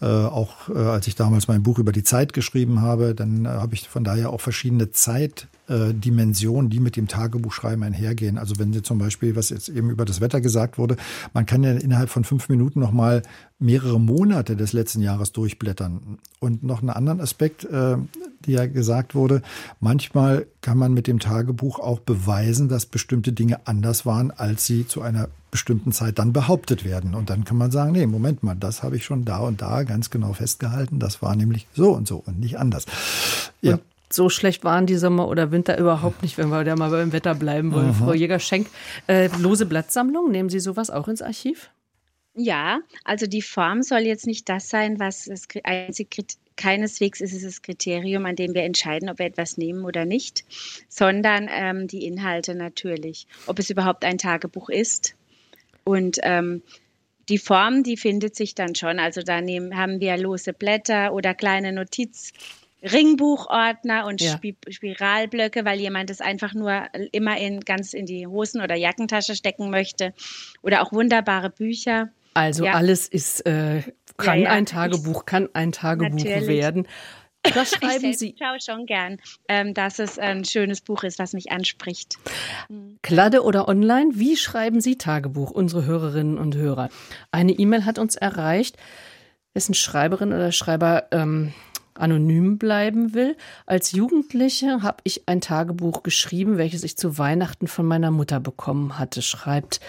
äh, auch als ich damals mein Buch über die Zeit geschrieben habe, dann habe ich von daher auch verschiedene Zeit äh, Dimensionen, die mit dem Tagebuchschreiben einhergehen. Also wenn Sie zum Beispiel, was jetzt eben über das Wetter gesagt wurde, man kann ja innerhalb von fünf Minuten nochmal mehrere Monate des letzten Jahres durchblättern. Und noch einen anderen Aspekt, äh, die ja gesagt wurde, manchmal kann man mit dem Tagebuch auch beweisen, dass bestimmte Dinge anders waren, als sie zu einer bestimmten Zeit dann behauptet werden. Und dann kann man sagen, nee, Moment mal, das habe ich schon da und da ganz genau festgehalten. Das war nämlich so und so und nicht anders. Ja. Und so schlecht waren die Sommer oder Winter überhaupt nicht, wenn wir da mal beim Wetter bleiben wollen. Aha. Frau Jäger-Schenk, äh, lose Blattsammlung, nehmen Sie sowas auch ins Archiv? Ja, also die Form soll jetzt nicht das sein, was das einzige keineswegs ist es das Kriterium, an dem wir entscheiden, ob wir etwas nehmen oder nicht, sondern ähm, die Inhalte natürlich, ob es überhaupt ein Tagebuch ist. Und ähm, die Form, die findet sich dann schon. Also da nehmen, haben wir lose Blätter oder kleine Notiz. Ringbuchordner und ja. Spiralblöcke, weil jemand es einfach nur immer in ganz in die Hosen- oder Jackentasche stecken möchte. Oder auch wunderbare Bücher. Also ja. alles ist, äh, kann ja, ein Tagebuch, kann ein Tagebuch Natürlich. werden. Was schreiben ich Sie? Ich schaue schon gern, ähm, dass es ein schönes Buch ist, was mich anspricht. Mhm. Kladde oder online? Wie schreiben Sie Tagebuch, unsere Hörerinnen und Hörer? Eine E-Mail hat uns erreicht, dessen Schreiberin oder Schreiber ähm, anonym bleiben will. Als Jugendliche habe ich ein Tagebuch geschrieben, welches ich zu Weihnachten von meiner Mutter bekommen hatte, schreibt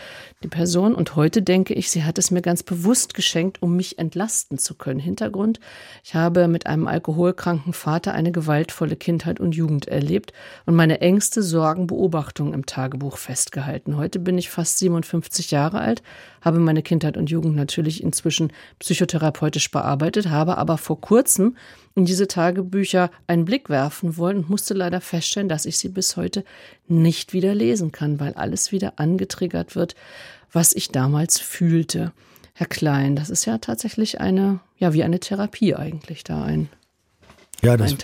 die Person. Und heute denke ich, sie hat es mir ganz bewusst geschenkt, um mich entlasten zu können. Hintergrund, ich habe mit einem alkoholkranken Vater eine gewaltvolle Kindheit und Jugend erlebt und meine Ängste, Sorgen, Beobachtungen im Tagebuch festgehalten. Heute bin ich fast 57 Jahre alt, habe meine Kindheit und Jugend natürlich inzwischen psychotherapeutisch bearbeitet, habe aber vor kurzem in diese Tagebücher einen Blick werfen wollen und musste leider feststellen, dass ich sie bis heute nicht wieder lesen kann, weil alles wieder angetriggert wird, was ich damals fühlte. Herr Klein, das ist ja tatsächlich eine, ja, wie eine Therapie eigentlich da ein. Ja, das,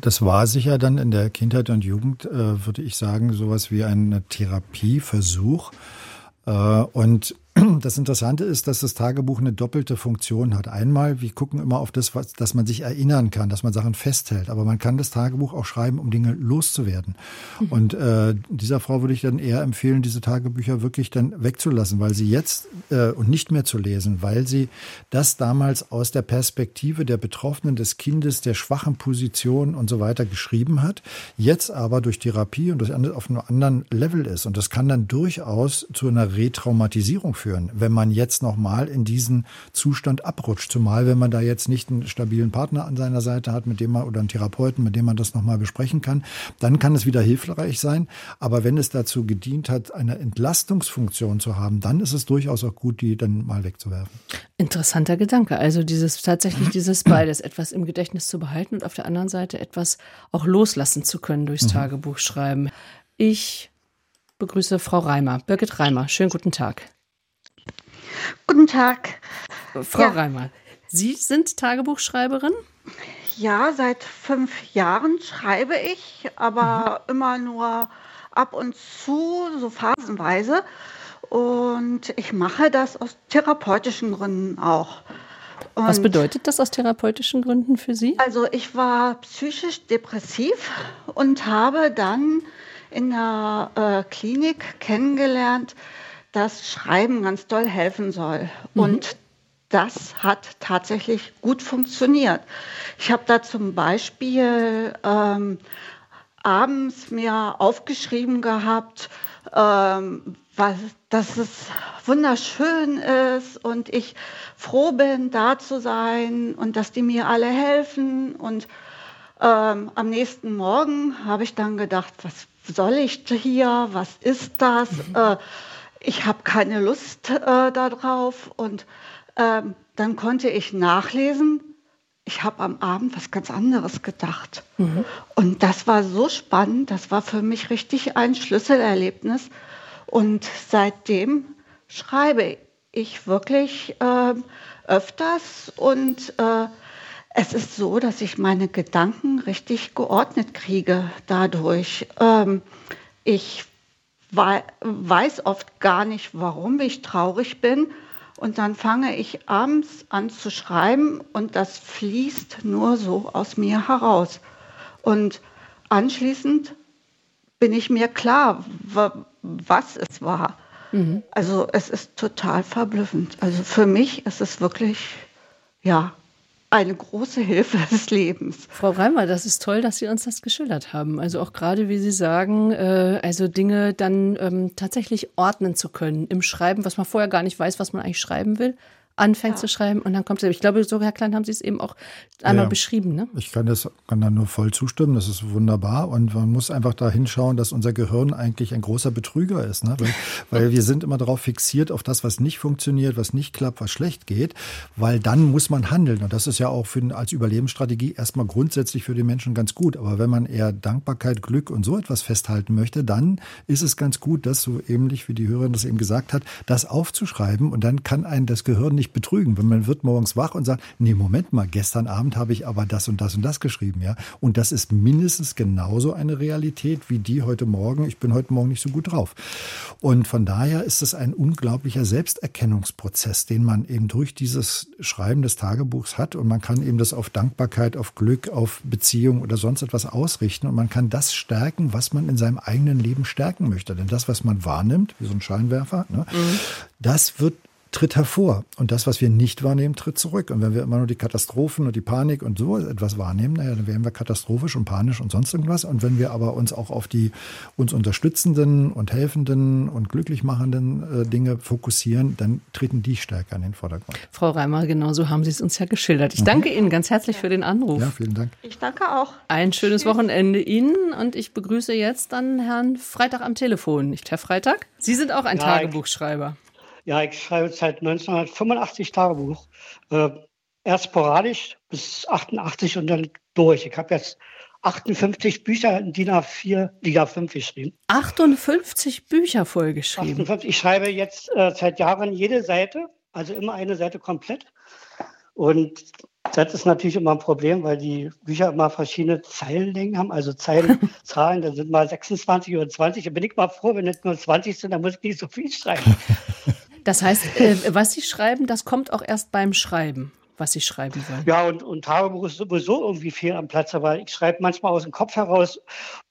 das war sicher dann in der Kindheit und Jugend, äh, würde ich sagen, sowas wie ein Therapieversuch. Äh, und das Interessante ist, dass das Tagebuch eine doppelte Funktion hat. Einmal, wir gucken immer auf das, was, dass man sich erinnern kann, dass man Sachen festhält. Aber man kann das Tagebuch auch schreiben, um Dinge loszuwerden. Mhm. Und äh, dieser Frau würde ich dann eher empfehlen, diese Tagebücher wirklich dann wegzulassen, weil sie jetzt äh, und nicht mehr zu lesen, weil sie das damals aus der Perspektive der Betroffenen, des Kindes, der schwachen Position und so weiter geschrieben hat. Jetzt aber durch Therapie und durch auf einem anderen Level ist. Und das kann dann durchaus zu einer Retraumatisierung führen führen, wenn man jetzt nochmal in diesen Zustand abrutscht. Zumal, wenn man da jetzt nicht einen stabilen Partner an seiner Seite hat, mit dem man oder einen Therapeuten, mit dem man das nochmal besprechen kann, dann kann es wieder hilfreich sein. Aber wenn es dazu gedient hat, eine Entlastungsfunktion zu haben, dann ist es durchaus auch gut, die dann mal wegzuwerfen. Interessanter Gedanke. Also dieses tatsächlich dieses beides, etwas im Gedächtnis zu behalten und auf der anderen Seite etwas auch loslassen zu können durchs mhm. Tagebuch schreiben. Ich begrüße Frau Reimer, Birgit Reimer. Schönen guten Tag. Guten Tag. Frau ja. Reimer, Sie sind Tagebuchschreiberin? Ja, seit fünf Jahren schreibe ich, aber mhm. immer nur ab und zu, so phasenweise. Und ich mache das aus therapeutischen Gründen auch. Und Was bedeutet das aus therapeutischen Gründen für Sie? Also ich war psychisch depressiv und habe dann in der äh, Klinik kennengelernt, dass Schreiben ganz doll helfen soll. Mhm. Und das hat tatsächlich gut funktioniert. Ich habe da zum Beispiel ähm, abends mir aufgeschrieben gehabt, ähm, was, dass es wunderschön ist und ich froh bin, da zu sein und dass die mir alle helfen. Und ähm, am nächsten Morgen habe ich dann gedacht, was soll ich hier? Was ist das? Mhm. Äh, ich habe keine Lust äh, darauf. Und ähm, dann konnte ich nachlesen. Ich habe am Abend was ganz anderes gedacht. Mhm. Und das war so spannend. Das war für mich richtig ein Schlüsselerlebnis. Und seitdem schreibe ich wirklich äh, öfters und äh, es ist so, dass ich meine Gedanken richtig geordnet kriege dadurch. Ähm, ich weiß oft gar nicht, warum ich traurig bin. Und dann fange ich abends an zu schreiben und das fließt nur so aus mir heraus. Und anschließend bin ich mir klar, was es war. Mhm. Also es ist total verblüffend. Also für mich ist es wirklich, ja, eine große Hilfe des Lebens. Frau Reimer, das ist toll, dass Sie uns das geschildert haben. Also auch gerade, wie Sie sagen, äh, also Dinge dann ähm, tatsächlich ordnen zu können im Schreiben, was man vorher gar nicht weiß, was man eigentlich schreiben will anfängt ja. zu schreiben und dann kommt es. Ich glaube, so Herr Klein haben Sie es eben auch einmal ja, beschrieben. Ne? Ich kann das kann da nur voll zustimmen. Das ist wunderbar und man muss einfach da hinschauen, dass unser Gehirn eigentlich ein großer Betrüger ist, ne? weil, weil wir sind immer darauf fixiert auf das, was nicht funktioniert, was nicht klappt, was schlecht geht, weil dann muss man handeln und das ist ja auch für, als Überlebensstrategie erstmal grundsätzlich für den Menschen ganz gut. Aber wenn man eher Dankbarkeit, Glück und so etwas festhalten möchte, dann ist es ganz gut, das so ähnlich wie die Hörerin das eben gesagt hat, das aufzuschreiben und dann kann einen das Gehirn nicht nicht betrügen, wenn man wird morgens wach und sagt, nee, Moment mal, gestern Abend habe ich aber das und das und das geschrieben, ja. Und das ist mindestens genauso eine Realität wie die heute Morgen. Ich bin heute Morgen nicht so gut drauf. Und von daher ist es ein unglaublicher Selbsterkennungsprozess, den man eben durch dieses Schreiben des Tagebuchs hat. Und man kann eben das auf Dankbarkeit, auf Glück, auf Beziehung oder sonst etwas ausrichten. Und man kann das stärken, was man in seinem eigenen Leben stärken möchte. Denn das, was man wahrnimmt, wie so ein Scheinwerfer, ne, mhm. das wird tritt hervor. Und das, was wir nicht wahrnehmen, tritt zurück. Und wenn wir immer nur die Katastrophen und die Panik und so etwas wahrnehmen, naja, dann werden wir katastrophisch und panisch und sonst irgendwas. Und wenn wir aber uns auch auf die uns unterstützenden und helfenden und glücklich machenden äh, Dinge fokussieren, dann treten die stärker in den Vordergrund. Frau Reimer, genau so haben Sie es uns ja geschildert. Ich mhm. danke Ihnen ganz herzlich für den Anruf. Ja, vielen Dank. Ich danke auch. Ein schönes Tschüss. Wochenende Ihnen und ich begrüße jetzt dann Herrn Freitag am Telefon. Nicht Herr Freitag? Sie sind auch ein ja, Tagebuchschreiber. Ja, ich schreibe seit 1985 Tagebuch. Äh, erst sporadisch bis 88 und dann durch. Ich habe jetzt 58 Bücher in DIN A4, DIN A5 geschrieben. 58 Bücher vollgeschrieben? 58. Ich schreibe jetzt äh, seit Jahren jede Seite, also immer eine Seite komplett. Und das ist natürlich immer ein Problem, weil die Bücher immer verschiedene Zeilenlängen haben, also Zeilenzahlen, da sind mal 26 oder 20. Da bin ich mal froh, wenn es nur 20 sind, dann muss ich nicht so viel schreiben. Das heißt, äh, was Sie schreiben, das kommt auch erst beim Schreiben, was Sie schreiben wollen. Ja, und, und Tagebuch ist sowieso irgendwie viel am Platz, aber ich schreibe manchmal aus dem Kopf heraus,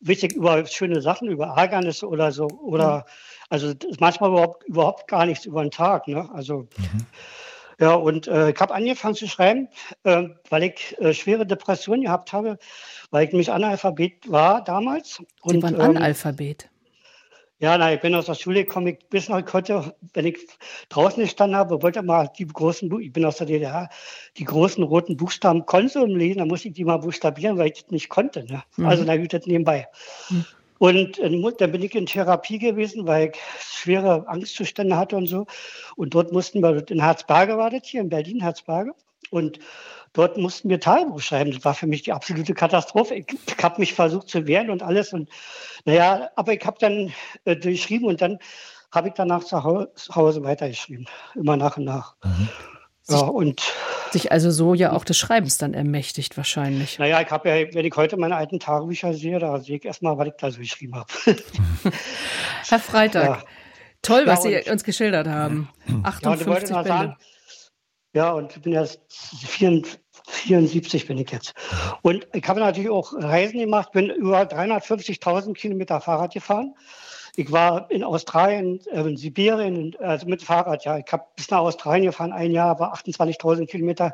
wichtig über schöne Sachen, über Ärgernisse oder so. Oder mhm. also manchmal überhaupt, überhaupt gar nichts über den Tag. Ne? Also mhm. ja, und äh, ich habe angefangen zu schreiben, äh, weil ich äh, schwere Depressionen gehabt habe, weil ich nämlich Analphabet war damals. Sie waren ähm, Analphabet. Ja, na, ich bin aus der Schule gekommen. Ich bis noch heute, wenn ich draußen gestanden habe, wollte mal die großen, ich bin aus der DDR, die großen roten Buchstaben Konsum lesen, da musste ich die mal buchstabieren, weil ich das nicht konnte. Ne? Mhm. Also da das nebenbei. Mhm. Und äh, dann bin ich in Therapie gewesen, weil ich schwere Angstzustände hatte und so. Und dort mussten wir, in Harzberge war das hier, in Berlin, Harzberge. Und dort mussten wir Tagebuch schreiben. Das war für mich die absolute Katastrophe. Ich, ich habe mich versucht zu wehren und alles. Und naja, aber ich habe dann äh, durchschrieben und dann habe ich danach zu Hause weitergeschrieben. Immer nach und nach. Mhm. Ja, und sich also so ja auch des Schreibens dann ermächtigt wahrscheinlich. Naja, ich habe ja, wenn ich heute meine alten Tagebücher sehe, da sehe ich erstmal, was ich da so geschrieben habe. Herr Freitag, ja. toll, was ja, Sie uns geschildert haben. 58 ja, Bände. Ja, und ich bin jetzt 74 bin ich jetzt. Und ich habe natürlich auch Reisen gemacht, bin über 350.000 Kilometer Fahrrad gefahren. Ich war in Australien, äh, in Sibirien, also mit Fahrrad, ja. Ich habe bis nach Australien gefahren, ein Jahr, war 28.000 Kilometer.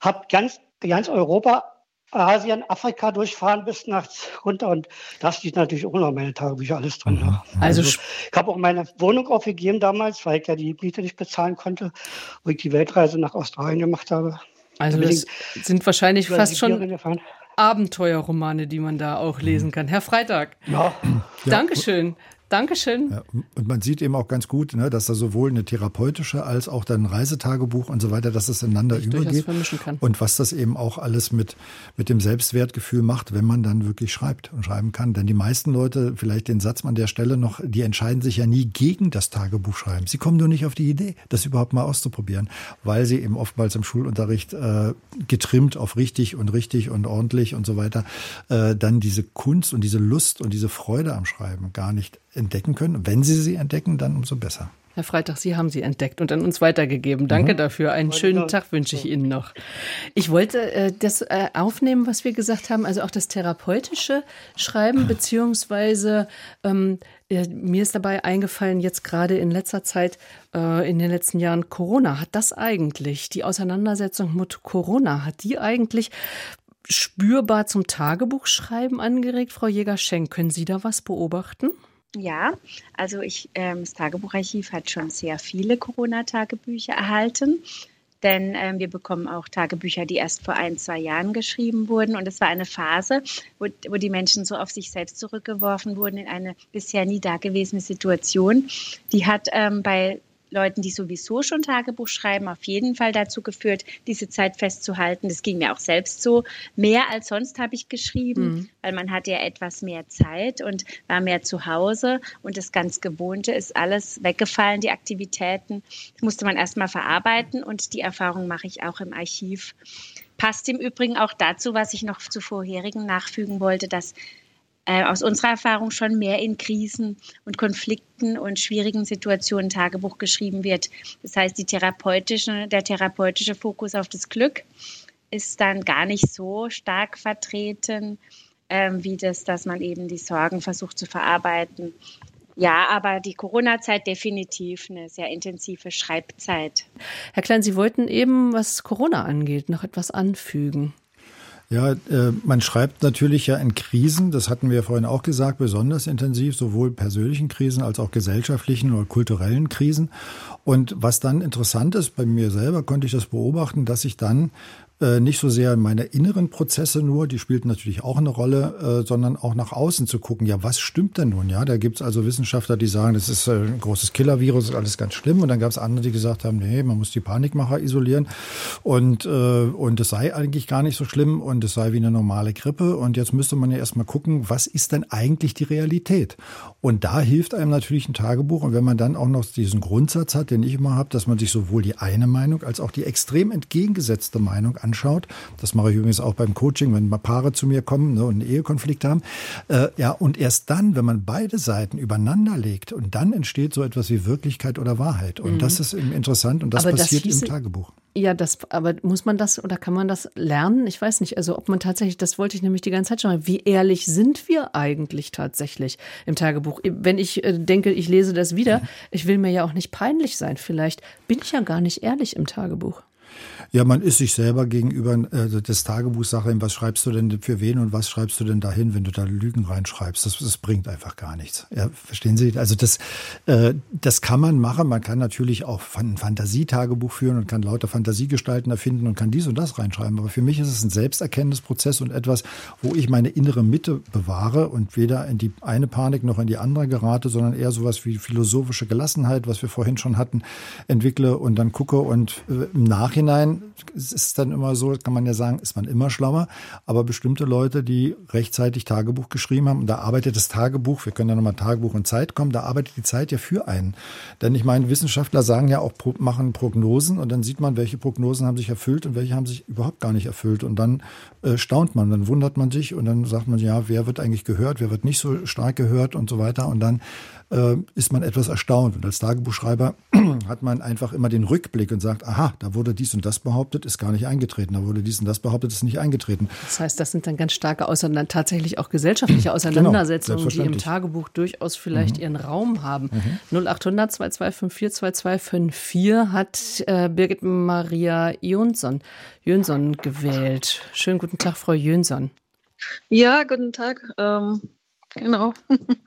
Habe ganz, ganz Europa, Asien, Afrika durchfahren bis nachts runter und da steht natürlich auch noch meine Tagebücher alles drin. Ja. Also, also ich habe auch meine Wohnung aufgegeben damals, weil ich ja die Miete nicht bezahlen konnte, wo ich die Weltreise nach Australien gemacht habe. Also das sind wahrscheinlich fast schon. Abenteuerromane, die man da auch lesen kann. Herr Freitag, ja. Dankeschön. Dankeschön. Ja, und man sieht eben auch ganz gut, ne, dass da sowohl eine therapeutische als auch dann ein Reisetagebuch und so weiter, dass es ineinander übergeht. Und was das eben auch alles mit, mit dem Selbstwertgefühl macht, wenn man dann wirklich schreibt und schreiben kann. Denn die meisten Leute, vielleicht den Satz an der Stelle noch, die entscheiden sich ja nie gegen das Tagebuch schreiben. Sie kommen nur nicht auf die Idee, das überhaupt mal auszuprobieren, weil sie eben oftmals im Schulunterricht äh, getrimmt auf richtig und richtig und ordentlich und so weiter, äh, dann diese Kunst und diese Lust und diese Freude am Schreiben gar nicht entdecken können. Wenn Sie sie entdecken, dann umso besser. Herr Freitag, Sie haben sie entdeckt und an uns weitergegeben. Danke mhm. dafür. Einen schönen Tag wünsche ich Ihnen noch. Ich wollte äh, das äh, aufnehmen, was wir gesagt haben, also auch das therapeutische Schreiben, beziehungsweise ähm, äh, mir ist dabei eingefallen, jetzt gerade in letzter Zeit, äh, in den letzten Jahren, Corona. Hat das eigentlich, die Auseinandersetzung mit Corona, hat die eigentlich spürbar zum Tagebuchschreiben angeregt, Frau Jäger-Schenk? Können Sie da was beobachten? Ja, also ich, ähm, das Tagebucharchiv hat schon sehr viele Corona-Tagebücher erhalten. Denn ähm, wir bekommen auch Tagebücher, die erst vor ein, zwei Jahren geschrieben wurden. Und es war eine Phase, wo, wo die Menschen so auf sich selbst zurückgeworfen wurden in eine bisher nie dagewesene Situation. Die hat ähm, bei Leuten, die sowieso schon Tagebuch schreiben, auf jeden Fall dazu geführt, diese Zeit festzuhalten. Das ging mir auch selbst so. Mehr als sonst habe ich geschrieben, mhm. weil man hatte ja etwas mehr Zeit und war mehr zu Hause und das ganz Gewohnte ist alles weggefallen, die Aktivitäten. Das musste man erstmal verarbeiten und die Erfahrung mache ich auch im Archiv. Passt im Übrigen auch dazu, was ich noch zu vorherigen nachfügen wollte, dass äh, aus unserer Erfahrung schon mehr in Krisen und Konflikten und schwierigen Situationen Tagebuch geschrieben wird. Das heißt, therapeutische, der therapeutische Fokus auf das Glück ist dann gar nicht so stark vertreten, ähm, wie das, dass man eben die Sorgen versucht zu verarbeiten. Ja, aber die Corona-Zeit definitiv eine sehr intensive Schreibzeit. Herr Klein, Sie wollten eben, was Corona angeht, noch etwas anfügen. Ja, äh, man schreibt natürlich ja in Krisen, das hatten wir vorhin auch gesagt, besonders intensiv, sowohl persönlichen Krisen als auch gesellschaftlichen oder kulturellen Krisen. Und was dann interessant ist, bei mir selber konnte ich das beobachten, dass ich dann äh, nicht so sehr meine inneren Prozesse nur, die spielten natürlich auch eine Rolle, äh, sondern auch nach außen zu gucken, ja, was stimmt denn nun? Ja, da gibt's also Wissenschaftler, die sagen, das ist äh, ein großes Killer-Virus, ist alles ganz schlimm. Und dann gab's andere, die gesagt haben, nee, man muss die Panikmacher isolieren und, äh, und es sei eigentlich gar nicht so schlimm und es sei wie eine normale Grippe. Und jetzt müsste man ja erstmal gucken, was ist denn eigentlich die Realität? Und da hilft einem natürlich ein Tagebuch. Und wenn man dann auch noch diesen Grundsatz hat, den ich immer habe, dass man sich sowohl die eine Meinung als auch die extrem entgegengesetzte Meinung anschaut. Das mache ich übrigens auch beim Coaching, wenn Paare zu mir kommen ne, und einen Ehekonflikt haben. Äh, ja, und erst dann, wenn man beide Seiten übereinander legt und dann entsteht so etwas wie Wirklichkeit oder Wahrheit. Und mhm. das ist interessant und das aber passiert das hieße, im Tagebuch. Ja, das, aber muss man das oder kann man das lernen? Ich weiß nicht. Also, ob man tatsächlich, das wollte ich nämlich die ganze Zeit schon mal, wie ehrlich sind wir eigentlich tatsächlich im Tagebuch? Wenn ich äh, denke, ich lese das wieder, mhm. ich will mir ja auch nicht peinlich sein. Vielleicht bin ich ja gar nicht ehrlich im Tagebuch. Ja, man ist sich selber gegenüber äh, das Tagebuch Sache, was schreibst du denn für wen und was schreibst du denn dahin, wenn du da Lügen reinschreibst? Das, das bringt einfach gar nichts. Ja, verstehen Sie? Also das, äh, das kann man machen. Man kann natürlich auch ein Fantasietagebuch führen und kann lauter Fantasiegestalten erfinden und kann dies und das reinschreiben. Aber für mich ist es ein Selbsterkenntnisprozess und etwas, wo ich meine innere Mitte bewahre und weder in die eine Panik noch in die andere gerate, sondern eher sowas wie philosophische Gelassenheit, was wir vorhin schon hatten, entwickle und dann gucke und äh, im Nachhinein Nachhinein ist es dann immer so, kann man ja sagen, ist man immer schlauer. Aber bestimmte Leute, die rechtzeitig Tagebuch geschrieben haben, und da arbeitet das Tagebuch, wir können ja nochmal Tagebuch und Zeit kommen, da arbeitet die Zeit ja für einen. Denn ich meine, Wissenschaftler sagen ja auch, machen Prognosen und dann sieht man, welche Prognosen haben sich erfüllt und welche haben sich überhaupt gar nicht erfüllt. Und dann äh, staunt man, dann wundert man sich und dann sagt man, ja, wer wird eigentlich gehört, wer wird nicht so stark gehört und so weiter. Und dann äh, ist man etwas erstaunt. Und als Tagebuchschreiber hat man einfach immer den Rückblick und sagt, aha, da wurde dies und das behauptet, ist gar nicht eingetreten. Da wurde dies und das behauptet, ist nicht eingetreten. Das heißt, das sind dann ganz starke Auseinander tatsächlich auch gesellschaftliche genau, Auseinandersetzungen, genau, die im Tagebuch durchaus vielleicht mhm. ihren Raum haben. Mhm. 0800 2254 2254 hat äh, Birgit Maria Jönsson, Jönsson gewählt. Schönen guten Tag, Frau Jönsson. Ja, guten Tag. Ähm, Genau.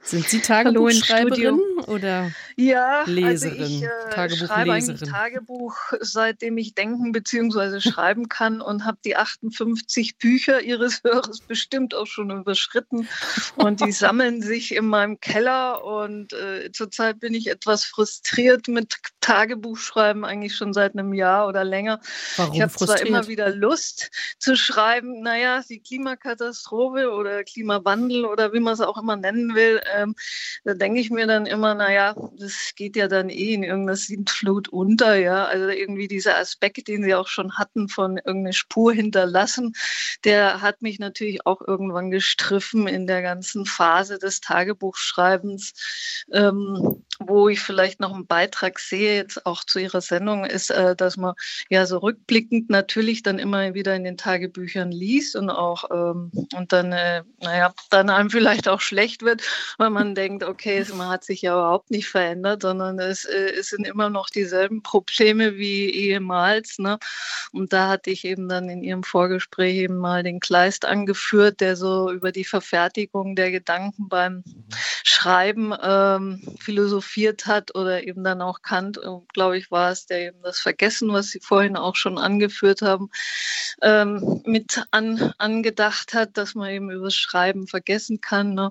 Sind Sie Tagebuchschreiberin oder ja, Leserin? Also ich äh, schreibe eigentlich Tagebuch, seitdem ich denken bzw. schreiben kann und habe die 58 Bücher Ihres Hörers bestimmt auch schon überschritten und die sammeln sich in meinem Keller und äh, zurzeit bin ich etwas frustriert mit Tagebuchschreiben eigentlich schon seit einem Jahr oder länger. Warum ich habe zwar immer wieder Lust zu schreiben, naja, die Klimakatastrophe oder Klimawandel oder wie man es auch immer nennen will, ähm, da denke ich mir dann immer, naja, das geht ja dann eh in irgendeiner Sintflut unter, ja. Also irgendwie dieser Aspekt, den Sie auch schon hatten, von irgendeine Spur hinterlassen, der hat mich natürlich auch irgendwann gestriffen in der ganzen Phase des Tagebuchschreibens, ähm, wo ich vielleicht noch einen Beitrag sehe, jetzt auch zu Ihrer Sendung, ist, äh, dass man ja so rückblickend natürlich dann immer wieder in den Tagebüchern liest und auch ähm, und dann, äh, naja, dann einem vielleicht auch schlecht wird, weil man denkt, okay, man hat sich ja überhaupt nicht verändert, sondern es, äh, es sind immer noch dieselben Probleme wie ehemals. Ne? Und da hatte ich eben dann in Ihrem Vorgespräch eben mal den Kleist angeführt, der so über die Verfertigung der Gedanken beim Schreiben ähm, philosophiert hat oder eben dann auch Kant, äh, glaube ich, war es, der eben das Vergessen, was Sie vorhin auch schon angeführt haben, ähm, mit an, angedacht hat, dass man eben über Schreiben vergessen kann. Ne?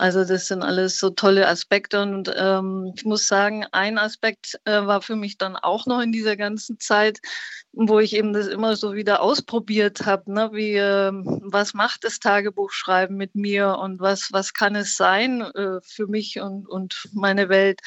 Also das sind alles so tolle Aspekte und ähm, ich muss sagen, ein Aspekt äh, war für mich dann auch noch in dieser ganzen Zeit, wo ich eben das immer so wieder ausprobiert habe, ne? wie äh, was macht das Tagebuchschreiben mit mir und was was kann es sein äh, für mich und und meine Welt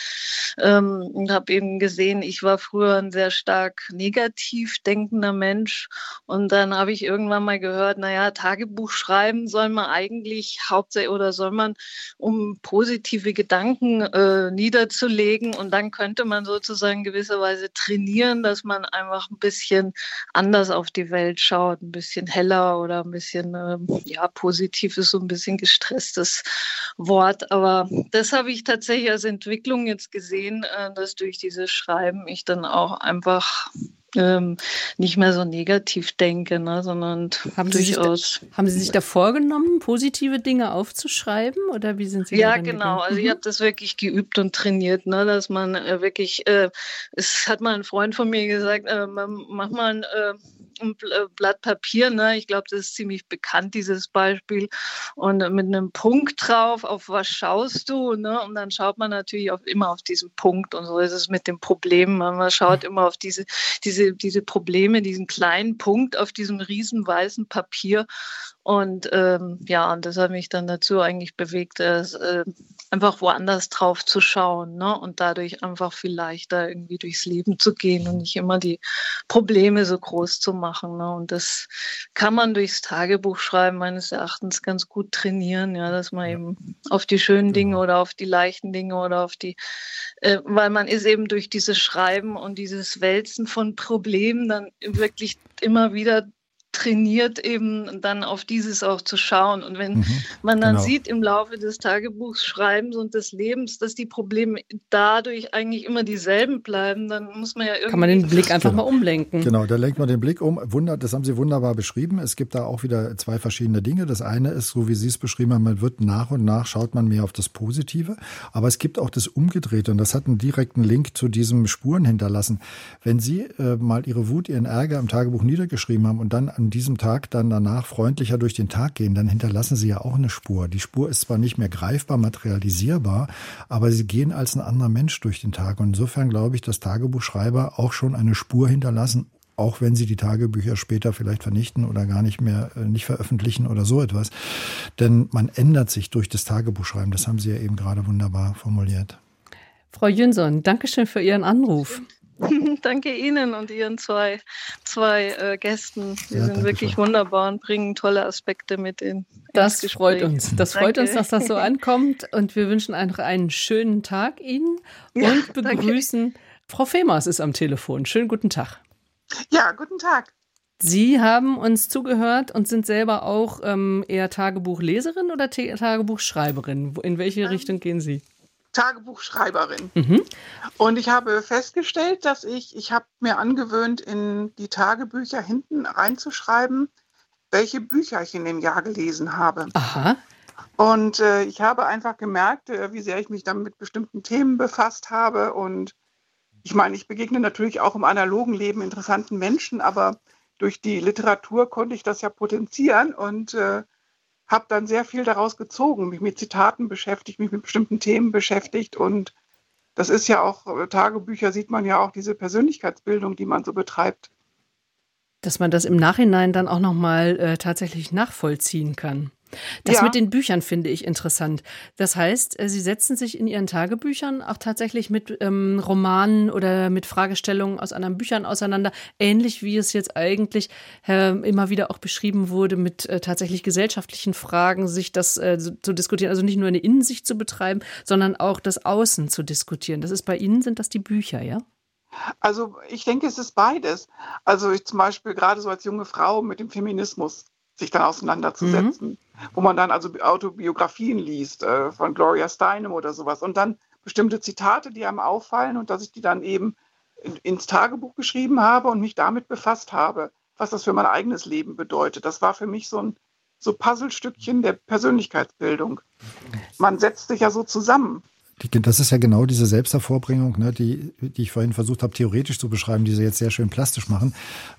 ähm, und habe eben gesehen, ich war früher ein sehr stark negativ denkender Mensch und dann habe ich irgendwann mal gehört, naja, Tagebuch schreiben soll man eigentlich hauptsächlich oder soll man um positive Gedanken äh, niederzulegen und dann könnte man sozusagen gewisserweise trainieren, dass man einfach ein bisschen anders auf die Welt schaut, ein bisschen heller oder ein bisschen, äh, ja, positiv ist so ein bisschen gestresstes Wort. Aber das habe ich tatsächlich als Entwicklung jetzt gesehen, äh, dass durch dieses Schreiben ich dann auch einfach ähm, nicht mehr so negativ denke, ne, sondern haben durchaus. Sie da, haben Sie sich da vorgenommen, positive Dinge aufzuschreiben oder wie sind Sie? Ja, genau. Also ich mhm. habe das wirklich geübt und trainiert, ne, dass man äh, wirklich. Äh, es hat mal ein Freund von mir gesagt, äh, mach mal ein äh, ein äh, Blatt Papier. Ne? Ich glaube, das ist ziemlich bekannt, dieses Beispiel. Und mit einem Punkt drauf, auf was schaust du? Ne? Und dann schaut man natürlich auch immer auf diesen Punkt. Und so ist es mit dem Problem. Man schaut immer auf diese, diese, diese Probleme, diesen kleinen Punkt auf diesem riesen weißen Papier. Und ähm, ja, und das hat mich dann dazu eigentlich bewegt, dass, äh, einfach woanders drauf zu schauen ne? und dadurch einfach viel leichter irgendwie durchs Leben zu gehen und nicht immer die Probleme so groß zu machen. Ne? Und das kann man durchs Tagebuch schreiben meines Erachtens ganz gut trainieren, ja, dass man eben auf die schönen Dinge genau. oder auf die leichten Dinge oder auf die, äh, weil man ist eben durch dieses Schreiben und dieses Wälzen von Problemen dann wirklich immer wieder trainiert, eben dann auf dieses auch zu schauen. Und wenn mhm, man dann genau. sieht im Laufe des Tagebuchschreibens und des Lebens, dass die Probleme dadurch eigentlich immer dieselben bleiben, dann muss man ja irgendwie. Kann man den Blick einfach genau. mal umlenken. Genau, da lenkt man den Blick um. Wunder, das haben Sie wunderbar beschrieben. Es gibt da auch wieder zwei verschiedene Dinge. Das eine ist, so wie Sie es beschrieben haben, man wird nach und nach schaut man mehr auf das Positive. Aber es gibt auch das Umgedrehte und das hat einen direkten Link zu diesem Spuren hinterlassen. Wenn Sie äh, mal Ihre Wut, Ihren Ärger im Tagebuch niedergeschrieben haben und dann an diesem Tag dann danach freundlicher durch den Tag gehen, dann hinterlassen sie ja auch eine Spur. Die Spur ist zwar nicht mehr greifbar, materialisierbar, aber sie gehen als ein anderer Mensch durch den Tag. Und insofern glaube ich, dass Tagebuchschreiber auch schon eine Spur hinterlassen, auch wenn sie die Tagebücher später vielleicht vernichten oder gar nicht mehr äh, nicht veröffentlichen oder so etwas. Denn man ändert sich durch das Tagebuchschreiben. Das haben Sie ja eben gerade wunderbar formuliert. Frau Jünsson, Dankeschön für Ihren Anruf. Danke Ihnen und Ihren zwei, zwei äh, Gästen. Die ja, sind wirklich schön. wunderbar und bringen tolle Aspekte mit in. Das freut uns. Das danke. freut uns, dass das so ankommt. Und wir wünschen einfach einen schönen Tag Ihnen ja, und begrüßen. Danke. Frau Femers ist am Telefon. Schönen guten Tag. Ja, guten Tag. Sie haben uns zugehört und sind selber auch ähm, eher Tagebuchleserin oder Tagebuchschreiberin? In welche ähm, Richtung gehen Sie? Tagebuchschreiberin. Mhm. Und ich habe festgestellt, dass ich, ich habe mir angewöhnt, in die Tagebücher hinten reinzuschreiben, welche Bücher ich in dem Jahr gelesen habe. Aha. Und äh, ich habe einfach gemerkt, äh, wie sehr ich mich dann mit bestimmten Themen befasst habe und ich meine, ich begegne natürlich auch im analogen Leben interessanten Menschen, aber durch die Literatur konnte ich das ja potenzieren und äh, habe dann sehr viel daraus gezogen, mich mit Zitaten beschäftigt, mich mit bestimmten Themen beschäftigt und das ist ja auch, äh, Tagebücher sieht man ja auch diese Persönlichkeitsbildung, die man so betreibt. Dass man das im Nachhinein dann auch nochmal äh, tatsächlich nachvollziehen kann. Das ja. mit den Büchern finde ich interessant. Das heißt, äh, Sie setzen sich in Ihren Tagebüchern auch tatsächlich mit ähm, Romanen oder mit Fragestellungen aus anderen Büchern auseinander, ähnlich wie es jetzt eigentlich äh, immer wieder auch beschrieben wurde, mit äh, tatsächlich gesellschaftlichen Fragen, sich das äh, zu diskutieren. Also nicht nur eine Innensicht zu betreiben, sondern auch das Außen zu diskutieren. Das ist bei Ihnen, sind das die Bücher, ja? Also ich denke, es ist beides. Also ich zum Beispiel gerade so als junge Frau mit dem Feminismus sich dann auseinanderzusetzen, mhm. Wo man dann also Autobiografien liest äh, von Gloria Steinem oder sowas und dann bestimmte Zitate, die einem auffallen und dass ich die dann eben in, ins Tagebuch geschrieben habe und mich damit befasst habe, was das für mein eigenes Leben bedeutet. Das war für mich so ein so Puzzlestückchen der Persönlichkeitsbildung. Man setzt sich ja so zusammen das ist ja genau diese Selbsthervorbringung, ne, die, die ich vorhin versucht habe, theoretisch zu beschreiben, die Sie jetzt sehr schön plastisch machen,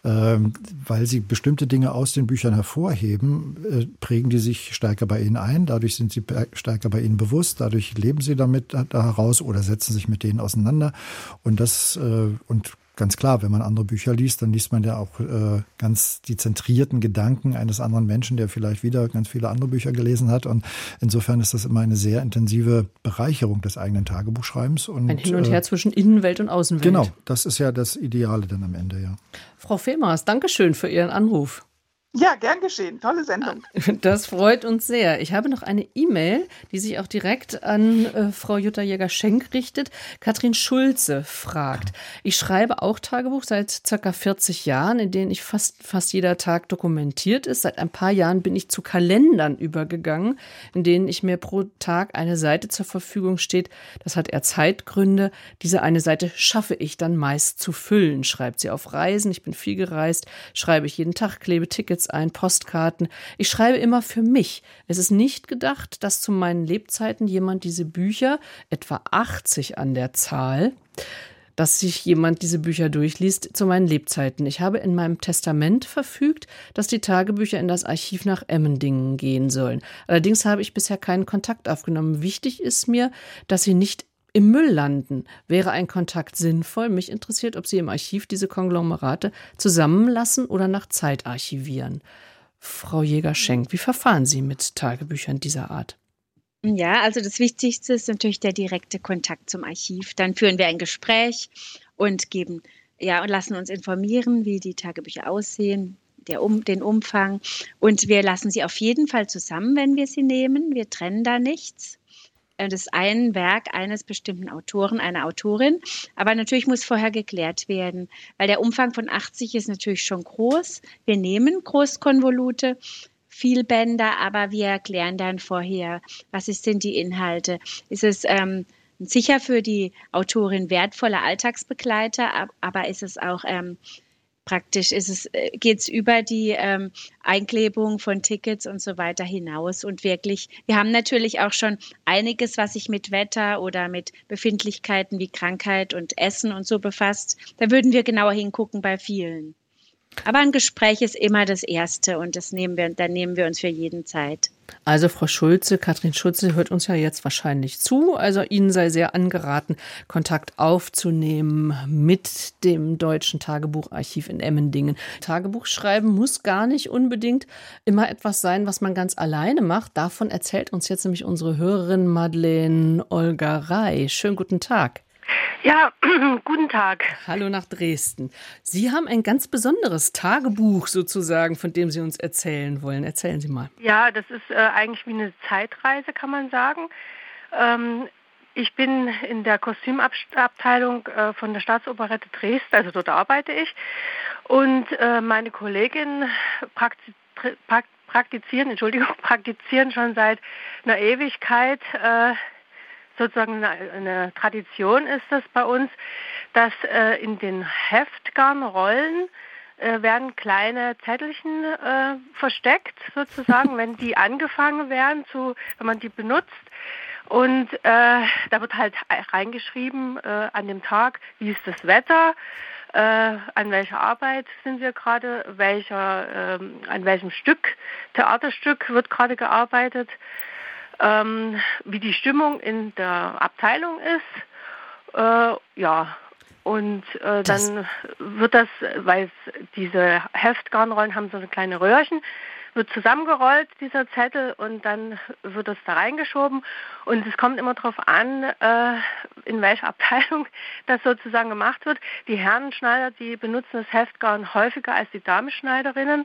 ähm, weil Sie bestimmte Dinge aus den Büchern hervorheben, äh, prägen die sich stärker bei Ihnen ein, dadurch sind sie stärker bei Ihnen bewusst, dadurch leben Sie damit da heraus oder setzen sich mit denen auseinander. Und das äh, und ganz klar, wenn man andere Bücher liest, dann liest man ja auch äh, ganz die zentrierten Gedanken eines anderen Menschen, der vielleicht wieder ganz viele andere Bücher gelesen hat. Und insofern ist das immer eine sehr intensive Bereicherung des eigenen Tagebuchschreibens. Und, Ein Hin und Her äh, zwischen Innenwelt und Außenwelt. Genau, das ist ja das Ideale dann am Ende, ja. Frau Femers, Dankeschön für Ihren Anruf. Ja, gern geschehen. Tolle Sendung. Das freut uns sehr. Ich habe noch eine E-Mail, die sich auch direkt an äh, Frau Jutta Jäger-Schenk richtet. Katrin Schulze fragt. Ich schreibe auch Tagebuch seit circa 40 Jahren, in denen ich fast, fast jeder Tag dokumentiert ist. Seit ein paar Jahren bin ich zu Kalendern übergegangen, in denen ich mir pro Tag eine Seite zur Verfügung steht. Das hat eher Zeitgründe. Diese eine Seite schaffe ich dann meist zu füllen, schreibt sie auf Reisen. Ich bin viel gereist, schreibe ich jeden Tag, klebe Tickets Tickets ein, Postkarten. Ich schreibe immer für mich. Es ist nicht gedacht, dass zu meinen Lebzeiten jemand diese Bücher, etwa 80 an der Zahl, dass sich jemand diese Bücher durchliest zu meinen Lebzeiten. Ich habe in meinem Testament verfügt, dass die Tagebücher in das Archiv nach Emmendingen gehen sollen. Allerdings habe ich bisher keinen Kontakt aufgenommen. Wichtig ist mir, dass sie nicht im Müll landen. Wäre ein Kontakt sinnvoll? Mich interessiert, ob Sie im Archiv diese Konglomerate zusammenlassen oder nach Zeit archivieren. Frau Jäger-Schenk, wie verfahren Sie mit Tagebüchern dieser Art? Ja, also das Wichtigste ist natürlich der direkte Kontakt zum Archiv. Dann führen wir ein Gespräch und geben, ja, und lassen uns informieren, wie die Tagebücher aussehen, der um, den Umfang. Und wir lassen sie auf jeden Fall zusammen, wenn wir sie nehmen. Wir trennen da nichts. Äh, das ist ein Werk eines bestimmten Autoren, einer Autorin. Aber natürlich muss vorher geklärt werden, weil der Umfang von 80 ist natürlich schon groß. Wir nehmen Großkonvolute, viel Bänder, aber wir erklären dann vorher, was sind die Inhalte. Ist es ähm, sicher für die Autorin wertvoller Alltagsbegleiter, aber ist es auch ähm, praktisch ist es, äh, geht's über die ähm, Einklebung von Tickets und so weiter hinaus. Und wirklich, wir haben natürlich auch schon einiges, was sich mit Wetter oder mit Befindlichkeiten wie Krankheit und Essen und so befasst. Da würden wir genauer hingucken bei vielen. Aber ein Gespräch ist immer das Erste und das nehmen wir, dann nehmen wir uns für jeden Zeit. Also Frau Schulze, Katrin Schulze hört uns ja jetzt wahrscheinlich zu. Also Ihnen sei sehr angeraten, Kontakt aufzunehmen mit dem Deutschen Tagebucharchiv in Emmendingen. Tagebuch schreiben muss gar nicht unbedingt immer etwas sein, was man ganz alleine macht. Davon erzählt uns jetzt nämlich unsere Hörerin Madeleine Olgerei. Schönen guten Tag. Ja, guten Tag. Hallo nach Dresden. Sie haben ein ganz besonderes Tagebuch sozusagen, von dem Sie uns erzählen wollen. Erzählen Sie mal. Ja, das ist äh, eigentlich wie eine Zeitreise, kann man sagen. Ähm, ich bin in der Kostümabteilung äh, von der Staatsoperette Dresden, also dort arbeite ich. Und äh, meine Kollegin praktiz praktizieren, Entschuldigung, praktizieren schon seit einer Ewigkeit äh, sozusagen eine, eine Tradition ist das bei uns, dass äh, in den Heftgarnrollen äh, werden kleine Zettelchen äh, versteckt, sozusagen, wenn die angefangen werden, zu, wenn man die benutzt. Und äh, da wird halt reingeschrieben äh, an dem Tag, wie ist das Wetter, äh, an welcher Arbeit sind wir gerade, welcher, äh, an welchem Stück, Theaterstück wird gerade gearbeitet ähm, wie die Stimmung in der Abteilung ist. Äh, ja, und äh, dann wird das, weil diese Heftgarnrollen haben so eine kleine Röhrchen, wird zusammengerollt, dieser Zettel, und dann wird das da reingeschoben. Und es kommt immer darauf an, äh, in welcher Abteilung das sozusagen gemacht wird. Die Herrenschneider, die benutzen das Heftgarn häufiger als die Damenschneiderinnen.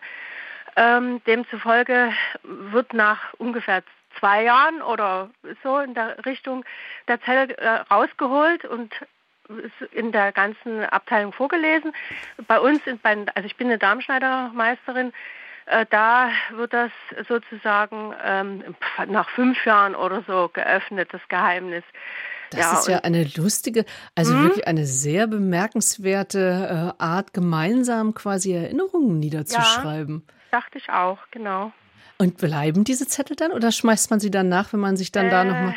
Ähm, demzufolge wird nach ungefähr zwei Jahren oder so in der Richtung der Zelle äh, rausgeholt und in der ganzen Abteilung vorgelesen. Bei uns, in, also ich bin eine Darmschneidermeisterin, äh, da wird das sozusagen ähm, nach fünf Jahren oder so geöffnet, das Geheimnis. Das ja, ist ja eine lustige, also mh? wirklich eine sehr bemerkenswerte äh, Art, gemeinsam quasi Erinnerungen niederzuschreiben. Ja, dachte ich auch, genau. Und bleiben diese Zettel dann oder schmeißt man sie dann nach, wenn man sich dann äh, da nochmal.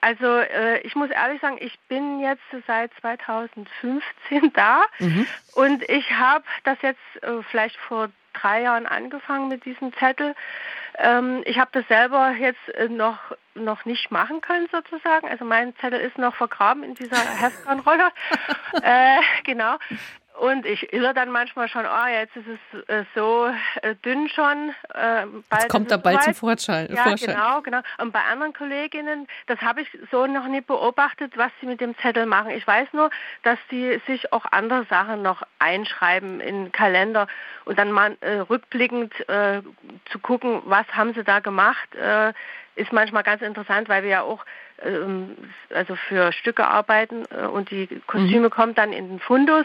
Also äh, ich muss ehrlich sagen, ich bin jetzt seit 2015 da mhm. und ich habe das jetzt äh, vielleicht vor drei Jahren angefangen mit diesem Zettel. Ähm, ich habe das selber jetzt äh, noch noch nicht machen können sozusagen. Also mein Zettel ist noch vergraben in dieser Heftbahnrolle. äh, genau. Und ich irre dann manchmal schon, oh, jetzt ist es äh, so äh, dünn schon. Äh, jetzt kommt er bald zum Vorschein. Ja, Vorschein. genau, genau. Und bei anderen Kolleginnen, das habe ich so noch nie beobachtet, was sie mit dem Zettel machen. Ich weiß nur, dass sie sich auch andere Sachen noch einschreiben in Kalender und dann mal äh, rückblickend äh, zu gucken, was haben sie da gemacht, äh, ist manchmal ganz interessant, weil wir ja auch also für Stücke arbeiten äh, und die Kostüme mhm. kommen dann in den Fundus.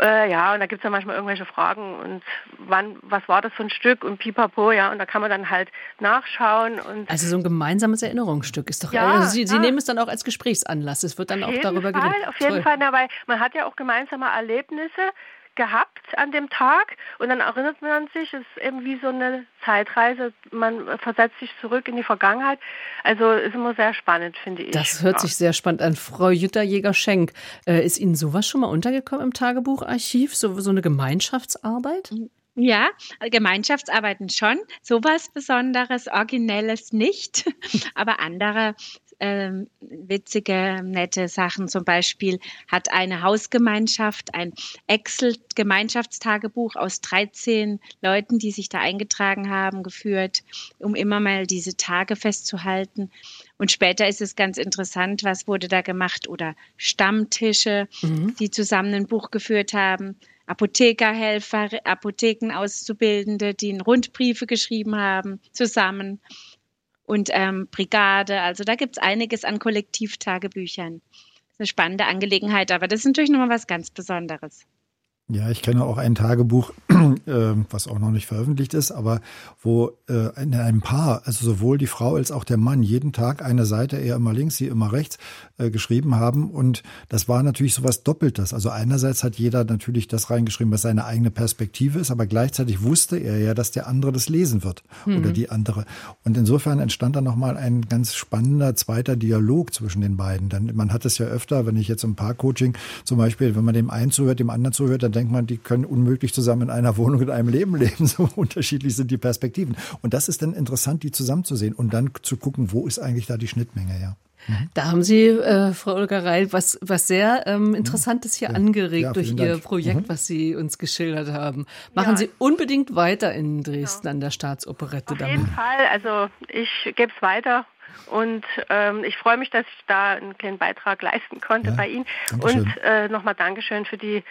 Äh, ja, und da gibt es dann manchmal irgendwelche Fragen und wann, was war das für ein Stück und pipapo, ja, und da kann man dann halt nachschauen. Und also so ein gemeinsames Erinnerungsstück ist doch, ja, also Sie, Sie nehmen es dann auch als Gesprächsanlass, es wird dann auch darüber geredet. Auf jeden Fall, weil man hat ja auch gemeinsame Erlebnisse gehabt an dem Tag und dann erinnert man sich, es ist eben wie so eine Zeitreise, man versetzt sich zurück in die Vergangenheit. Also ist immer sehr spannend, finde ich. Das hört ja. sich sehr spannend an. Frau Jutta Jäger-Schenk, äh, ist Ihnen sowas schon mal untergekommen im Tagebucharchiv, so, so eine Gemeinschaftsarbeit? Ja, Gemeinschaftsarbeiten schon. Sowas Besonderes, Originelles nicht. Aber andere ähm, witzige, nette Sachen. Zum Beispiel hat eine Hausgemeinschaft ein Excel-Gemeinschaftstagebuch aus 13 Leuten, die sich da eingetragen haben, geführt, um immer mal diese Tage festzuhalten. Und später ist es ganz interessant, was wurde da gemacht oder Stammtische, mhm. die zusammen ein Buch geführt haben. Apothekerhelfer, Apothekenauszubildende, die Rundbriefe geschrieben haben, zusammen und ähm, Brigade. Also da gibt es einiges an Kollektivtagebüchern. Das ist eine spannende Angelegenheit, aber das ist natürlich nochmal was ganz Besonderes. Ja, ich kenne auch ein Tagebuch, äh, was auch noch nicht veröffentlicht ist, aber wo äh, in einem Paar, also sowohl die Frau als auch der Mann, jeden Tag eine Seite, er immer links, sie immer rechts, äh, geschrieben haben. Und das war natürlich sowas Doppeltes. Also einerseits hat jeder natürlich das reingeschrieben, was seine eigene Perspektive ist, aber gleichzeitig wusste er ja, dass der andere das lesen wird mhm. oder die andere. Und insofern entstand dann nochmal ein ganz spannender zweiter Dialog zwischen den beiden. Denn man hat es ja öfter, wenn ich jetzt im Paarcoaching zum Beispiel, wenn man dem einen zuhört, dem anderen zuhört, dann denkt man, die können unmöglich zusammen in einer Wohnung in einem Leben leben. So unterschiedlich sind die Perspektiven. Und das ist dann interessant, die zusammenzusehen und dann zu gucken, wo ist eigentlich da die Schnittmenge, ja. Da haben Sie, äh, Frau Olga Reil, was, was sehr ähm, Interessantes hier ja. angeregt ja, durch Ihr Dank. Projekt, mhm. was Sie uns geschildert haben. Machen ja. Sie unbedingt weiter in Dresden an der Staatsoperette Auf damit. Auf jeden Fall. Also ich gebe es weiter. Und ähm, ich freue mich, dass ich da einen kleinen Beitrag leisten konnte bei Ihnen. Dankeschön. Und äh, nochmal Dankeschön für die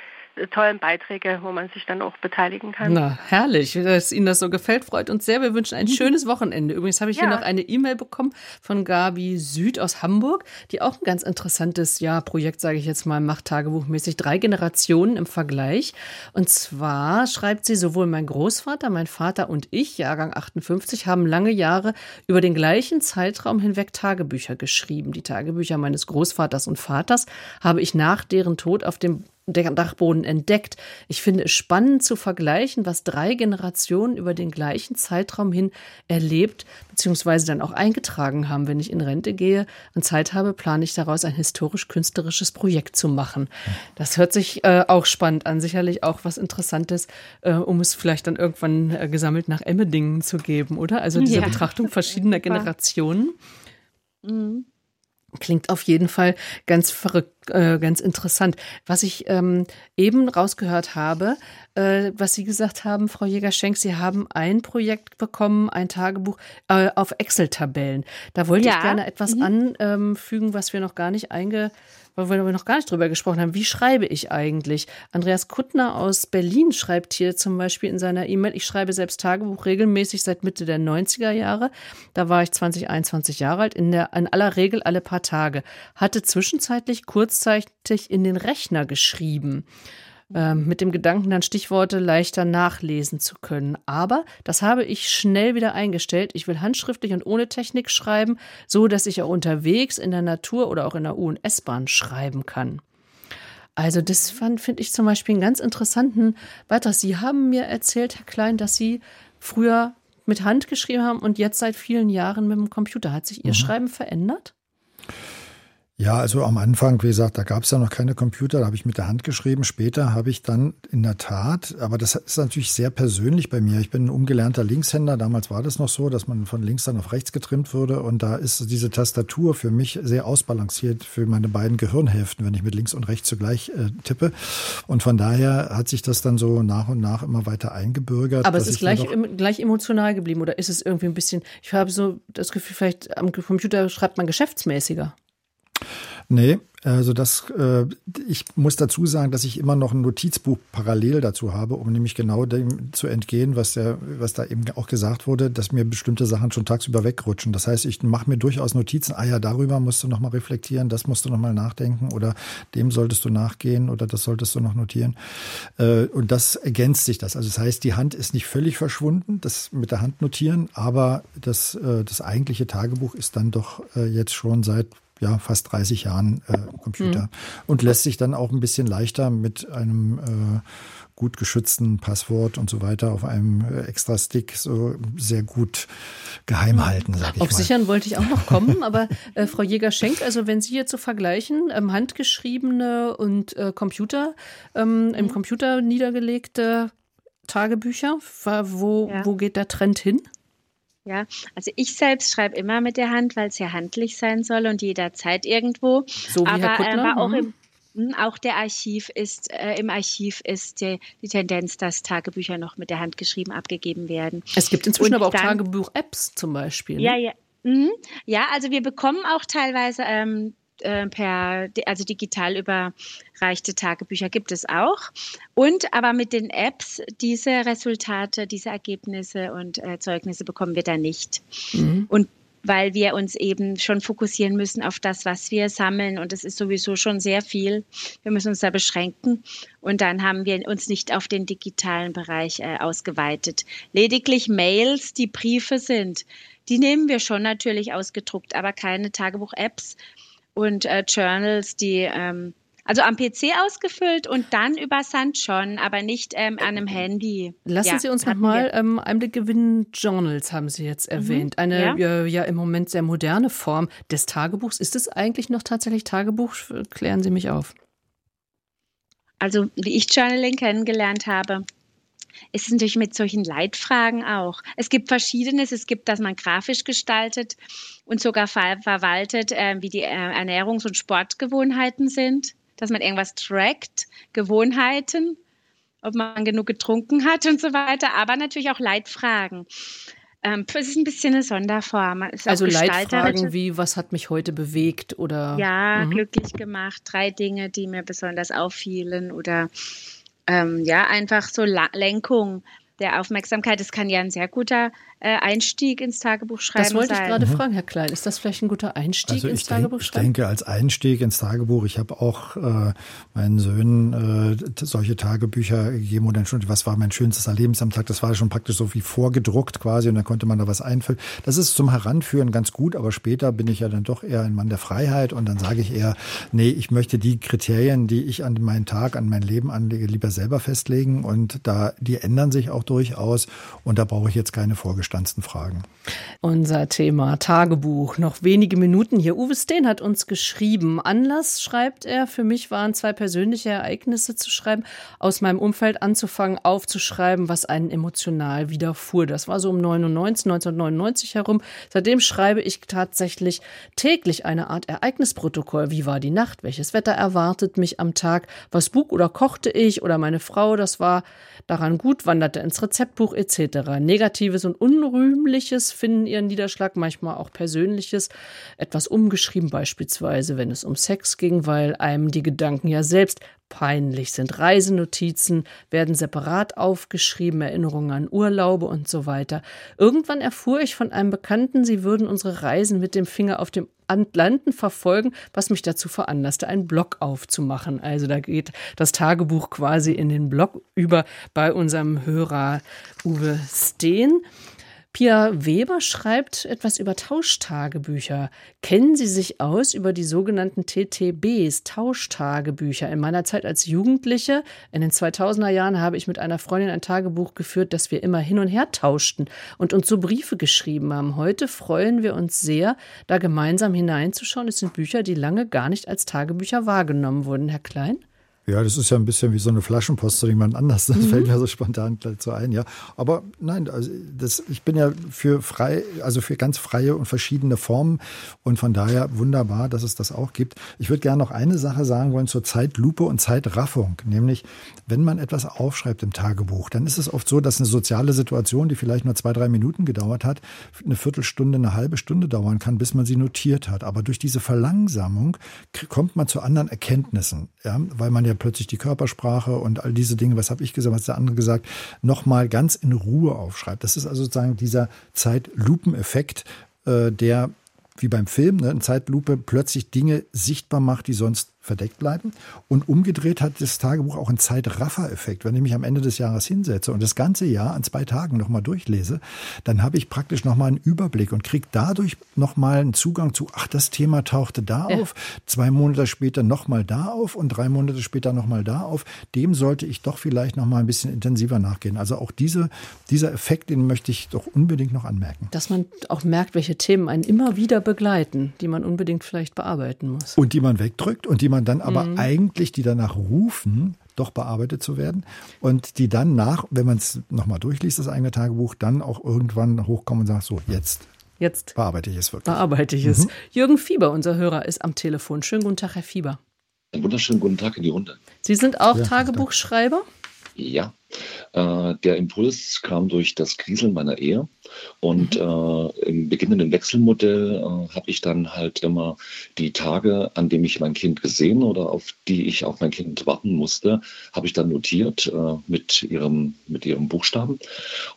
tollen Beiträge, wo man sich dann auch beteiligen kann. Na, herrlich, dass Ihnen das so gefällt, freut uns sehr. Wir wünschen ein mhm. schönes Wochenende. Übrigens habe ich ja. hier noch eine E-Mail bekommen von Gabi Süd aus Hamburg, die auch ein ganz interessantes ja, Projekt, sage ich jetzt mal, macht tagebuchmäßig. Drei Generationen im Vergleich. Und zwar schreibt sie, sowohl mein Großvater, mein Vater und ich, Jahrgang 58, haben lange Jahre über den gleichen Zeitraum hinweg Tagebücher geschrieben. Die Tagebücher meines Großvaters und Vaters habe ich nach deren Tod auf dem Dachboden entdeckt. Ich finde es spannend zu vergleichen, was drei Generationen über den gleichen Zeitraum hin erlebt bzw. dann auch eingetragen haben. Wenn ich in Rente gehe und Zeit habe, plane ich daraus ein historisch-künstlerisches Projekt zu machen. Das hört sich äh, auch spannend an, sicherlich auch was Interessantes, äh, um es vielleicht dann irgendwann äh, gesammelt nach Emmendingen zu geben, oder? Also diese ja. Betrachtung verschiedener Generationen. Mhm. Klingt auf jeden Fall ganz verrückt, äh, ganz interessant. Was ich ähm, eben rausgehört habe, äh, was Sie gesagt haben, Frau Jäger-Schenk, Sie haben ein Projekt bekommen, ein Tagebuch äh, auf Excel-Tabellen. Da wollte ja. ich gerne etwas mhm. anfügen, was wir noch gar nicht einge weil wir noch gar nicht drüber gesprochen haben, wie schreibe ich eigentlich? Andreas Kuttner aus Berlin schreibt hier zum Beispiel in seiner E-Mail, ich schreibe selbst Tagebuch regelmäßig seit Mitte der 90er Jahre. Da war ich 20, 21 Jahre alt, in, der, in aller Regel alle paar Tage. Hatte zwischenzeitlich kurzzeitig in den Rechner geschrieben mit dem Gedanken, dann Stichworte leichter nachlesen zu können. Aber das habe ich schnell wieder eingestellt. Ich will handschriftlich und ohne Technik schreiben, so dass ich auch unterwegs in der Natur oder auch in der U- und S-Bahn schreiben kann. Also das finde ich zum Beispiel einen ganz interessanten Beitrag. Sie haben mir erzählt, Herr Klein, dass Sie früher mit Hand geschrieben haben und jetzt seit vielen Jahren mit dem Computer. Hat sich Ihr mhm. Schreiben verändert? Ja, also am Anfang, wie gesagt, da gab es ja noch keine Computer, da habe ich mit der Hand geschrieben. Später habe ich dann in der Tat, aber das ist natürlich sehr persönlich bei mir. Ich bin ein ungelernter Linkshänder. Damals war das noch so, dass man von links dann auf rechts getrimmt wurde. Und da ist diese Tastatur für mich sehr ausbalanciert für meine beiden Gehirnhälften, wenn ich mit links und rechts zugleich äh, tippe. Und von daher hat sich das dann so nach und nach immer weiter eingebürgert. Aber es ist gleich, gleich emotional geblieben oder ist es irgendwie ein bisschen, ich habe so das Gefühl, vielleicht am Computer schreibt man geschäftsmäßiger. Nee, also das, äh, ich muss dazu sagen, dass ich immer noch ein Notizbuch parallel dazu habe, um nämlich genau dem zu entgehen, was der, was da eben auch gesagt wurde, dass mir bestimmte Sachen schon tagsüber wegrutschen. Das heißt, ich mache mir durchaus Notizen. Ah ja, darüber musst du noch mal reflektieren, das musst du noch mal nachdenken oder dem solltest du nachgehen oder das solltest du noch notieren. Äh, und das ergänzt sich das. Also das heißt, die Hand ist nicht völlig verschwunden, das mit der Hand notieren, aber das, äh, das eigentliche Tagebuch ist dann doch äh, jetzt schon seit ja, fast 30 Jahren äh, Computer mhm. und lässt sich dann auch ein bisschen leichter mit einem äh, gut geschützten Passwort und so weiter auf einem äh, extra Stick so sehr gut geheim halten, sage ich auf mal. Auf sichern wollte ich auch noch kommen, aber äh, Frau Jäger-Schenk, also wenn Sie jetzt so vergleichen, ähm, handgeschriebene und äh, Computer, ähm, mhm. im Computer niedergelegte Tagebücher, wo, ja. wo geht der Trend hin? Ja, also ich selbst schreibe immer mit der Hand, weil es ja handlich sein soll und jederzeit irgendwo. So wie Aber, Herr Kuttner, äh, auch, mhm. im, hm, auch der Archiv ist, äh, im Archiv ist die, die, Tendenz, dass Tagebücher noch mit der Hand geschrieben abgegeben werden. Es gibt inzwischen und aber auch Tagebuch-Apps zum Beispiel. Ne? Ja, ja. Mhm. Ja, also wir bekommen auch teilweise ähm, äh, per, also digital überreichte Tagebücher gibt es auch. Und aber mit den Apps diese Resultate, diese Ergebnisse und äh, Zeugnisse bekommen wir da nicht. Mhm. Und weil wir uns eben schon fokussieren müssen auf das, was wir sammeln. Und es ist sowieso schon sehr viel. Wir müssen uns da beschränken. Und dann haben wir uns nicht auf den digitalen Bereich äh, ausgeweitet. Lediglich Mails, die Briefe sind, die nehmen wir schon natürlich ausgedruckt, aber keine Tagebuch-Apps und äh, Journals, die ähm, also am PC ausgefüllt und dann übersandt schon, aber nicht ähm, an einem Handy. Lassen ja, Sie uns nochmal ähm, Einblick gewinnen. Journals haben Sie jetzt mhm. erwähnt. Mhm, Eine ja. Äh, ja. im Moment sehr moderne Form des Tagebuchs. Ist es eigentlich noch tatsächlich Tagebuch? Klären Sie mich auf. Also wie ich Journaling kennengelernt habe, ist es natürlich mit solchen Leitfragen auch. Es gibt verschiedenes. Es gibt, dass man grafisch gestaltet und sogar ver verwaltet, äh, wie die äh, Ernährungs- und Sportgewohnheiten sind, dass man irgendwas trackt, Gewohnheiten, ob man genug getrunken hat und so weiter, aber natürlich auch Leitfragen. Ähm, es ist ein bisschen eine Sonderform. also Leitfragen wie, was hat mich heute bewegt oder? Ja, mhm. glücklich gemacht, drei Dinge, die mir besonders auffielen oder ähm, ja, einfach so La Lenkung der Aufmerksamkeit. Das kann ja ein sehr guter äh, Einstieg ins Tagebuchschreiben sein. Das wollte sein. ich gerade mhm. fragen, Herr Klein. Ist das vielleicht ein guter Einstieg also ins Tagebuchschreiben? Ich denke, als Einstieg ins Tagebuch, ich habe auch äh, meinen Söhnen äh, solche Tagebücher gegeben und dann schon, was war mein schönstes Erlebnis am Tag? Das war schon praktisch so wie vorgedruckt quasi und dann konnte man da was einfüllen. Das ist zum Heranführen ganz gut, aber später bin ich ja dann doch eher ein Mann der Freiheit und dann sage ich eher, nee, ich möchte die Kriterien, die ich an meinen Tag, an mein Leben anlege, lieber selber festlegen und da, die ändern sich auch durchaus und da brauche ich jetzt keine vorgestellten spannendsten Fragen. Unser Thema Tagebuch. Noch wenige Minuten hier. Uwe Steen hat uns geschrieben. Anlass, schreibt er, für mich waren zwei persönliche Ereignisse zu schreiben, aus meinem Umfeld anzufangen, aufzuschreiben, was einen emotional widerfuhr. Das war so um 99, 1999 herum. Seitdem schreibe ich tatsächlich täglich eine Art Ereignisprotokoll. Wie war die Nacht? Welches Wetter erwartet mich am Tag? Was bug oder kochte ich oder meine Frau? Das war daran gut, wanderte ins Rezeptbuch etc. Negatives und Un Unrühmliches finden ihren Niederschlag, manchmal auch Persönliches, etwas umgeschrieben, beispielsweise wenn es um Sex ging, weil einem die Gedanken ja selbst peinlich sind. Reisenotizen werden separat aufgeschrieben, Erinnerungen an Urlaube und so weiter. Irgendwann erfuhr ich von einem Bekannten, sie würden unsere Reisen mit dem Finger auf dem Atlanten verfolgen, was mich dazu veranlasste, einen Blog aufzumachen. Also da geht das Tagebuch quasi in den Blog über bei unserem Hörer Uwe Steen. Pia Weber schreibt etwas über Tauschtagebücher. Kennen Sie sich aus über die sogenannten TTBs, Tauschtagebücher? In meiner Zeit als Jugendliche, in den 2000er Jahren, habe ich mit einer Freundin ein Tagebuch geführt, das wir immer hin und her tauschten und uns so Briefe geschrieben haben. Heute freuen wir uns sehr, da gemeinsam hineinzuschauen. Es sind Bücher, die lange gar nicht als Tagebücher wahrgenommen wurden. Herr Klein? Ja, das ist ja ein bisschen wie so eine Flaschenpost zu jemand anders. Das mhm. fällt mir so spontan gleich so ein, ja. Aber nein, also das, ich bin ja für frei, also für ganz freie und verschiedene Formen und von daher wunderbar, dass es das auch gibt. Ich würde gerne noch eine Sache sagen wollen zur Zeitlupe und Zeitraffung, nämlich wenn man etwas aufschreibt im Tagebuch, dann ist es oft so, dass eine soziale Situation, die vielleicht nur zwei, drei Minuten gedauert hat, eine Viertelstunde, eine halbe Stunde dauern kann, bis man sie notiert hat. Aber durch diese Verlangsamung kommt man zu anderen Erkenntnissen, ja, weil man ja ja plötzlich die Körpersprache und all diese Dinge, was habe ich gesagt, was der andere gesagt, nochmal ganz in Ruhe aufschreibt. Das ist also sozusagen dieser Zeitlupeneffekt, äh, der wie beim Film, ne, in Zeitlupe plötzlich Dinge sichtbar macht, die sonst verdeckt bleiben. Und umgedreht hat das Tagebuch auch einen Zeitraffer-Effekt. Wenn ich mich am Ende des Jahres hinsetze und das ganze Jahr an zwei Tagen nochmal durchlese, dann habe ich praktisch nochmal einen Überblick und kriege dadurch nochmal einen Zugang zu, ach, das Thema tauchte da ja. auf, zwei Monate später nochmal da auf und drei Monate später nochmal da auf. Dem sollte ich doch vielleicht nochmal ein bisschen intensiver nachgehen. Also auch diese, dieser Effekt, den möchte ich doch unbedingt noch anmerken. Dass man auch merkt, welche Themen einen immer wieder begleiten, die man unbedingt vielleicht bearbeiten muss. Und die man wegdrückt und die man dann aber mhm. eigentlich, die danach rufen, doch bearbeitet zu werden und die dann nach, wenn man es nochmal durchliest, das eigene Tagebuch, dann auch irgendwann hochkommen und sagen, so, jetzt. Jetzt bearbeite ich es wirklich. Bearbeite ich es. Mhm. Jürgen Fieber, unser Hörer, ist am Telefon. Schönen guten Tag, Herr Fieber. Einen wunderschönen guten Tag in die Runde. Sie sind auch ja, Tagebuchschreiber? Ja, äh, der Impuls kam durch das Kriseln meiner Ehe. Und mhm. äh, im beginnenden Wechselmodell äh, habe ich dann halt immer die Tage, an denen ich mein Kind gesehen oder auf die ich auf mein Kind warten musste, habe ich dann notiert äh, mit, ihrem, mit ihrem Buchstaben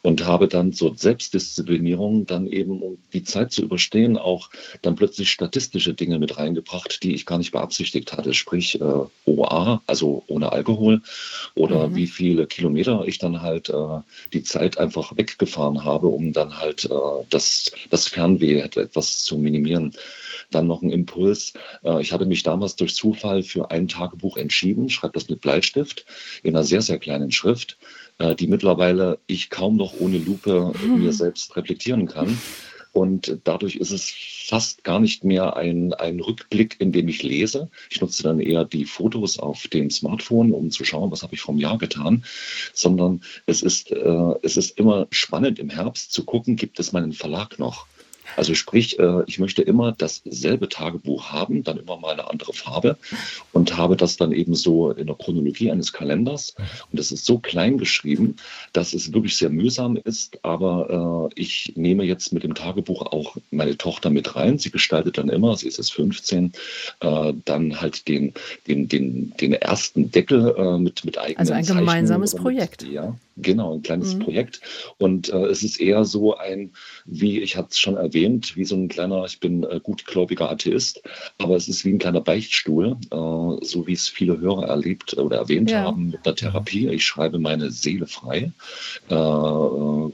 und habe dann zur Selbstdisziplinierung dann eben, um die Zeit zu überstehen, auch dann plötzlich statistische Dinge mit reingebracht, die ich gar nicht beabsichtigt hatte. Sprich äh, OA, also ohne Alkohol, oder mhm. wie viele Kilometer ich dann halt äh, die Zeit einfach weggefahren habe, um dann halt äh, das, das Fernweh etwas zu minimieren. Dann noch ein Impuls. Äh, ich hatte mich damals durch Zufall für ein Tagebuch entschieden, schreibe das mit Bleistift in einer sehr, sehr kleinen Schrift, äh, die mittlerweile ich kaum noch ohne Lupe mhm. mir selbst reflektieren kann. Und dadurch ist es fast gar nicht mehr ein, ein Rückblick, in dem ich lese. Ich nutze dann eher die Fotos auf dem Smartphone, um zu schauen, was habe ich vom Jahr getan, sondern es ist, äh, es ist immer spannend im Herbst zu gucken, gibt es meinen Verlag noch? Also sprich, äh, ich möchte immer dasselbe Tagebuch haben, dann immer mal eine andere Farbe und habe das dann eben so in der Chronologie eines Kalenders. Und es ist so klein geschrieben, dass es wirklich sehr mühsam ist. Aber äh, ich nehme jetzt mit dem Tagebuch auch meine Tochter mit rein. Sie gestaltet dann immer, sie ist jetzt 15, äh, dann halt den, den, den, den ersten Deckel mit, mit eigenen Also ein gemeinsames Projekt. ja, Genau, ein kleines Mhm. Projekt. Und äh, es ist eher so ein, wie ich hatte es schon erwähnt, wie so ein kleiner, ich bin äh, gutgläubiger Atheist, aber es ist wie ein kleiner Beichtstuhl, äh, so wie es viele Hörer erlebt oder erwähnt Ja. haben mit der Therapie. Ich schreibe meine Seele frei, äh, äh,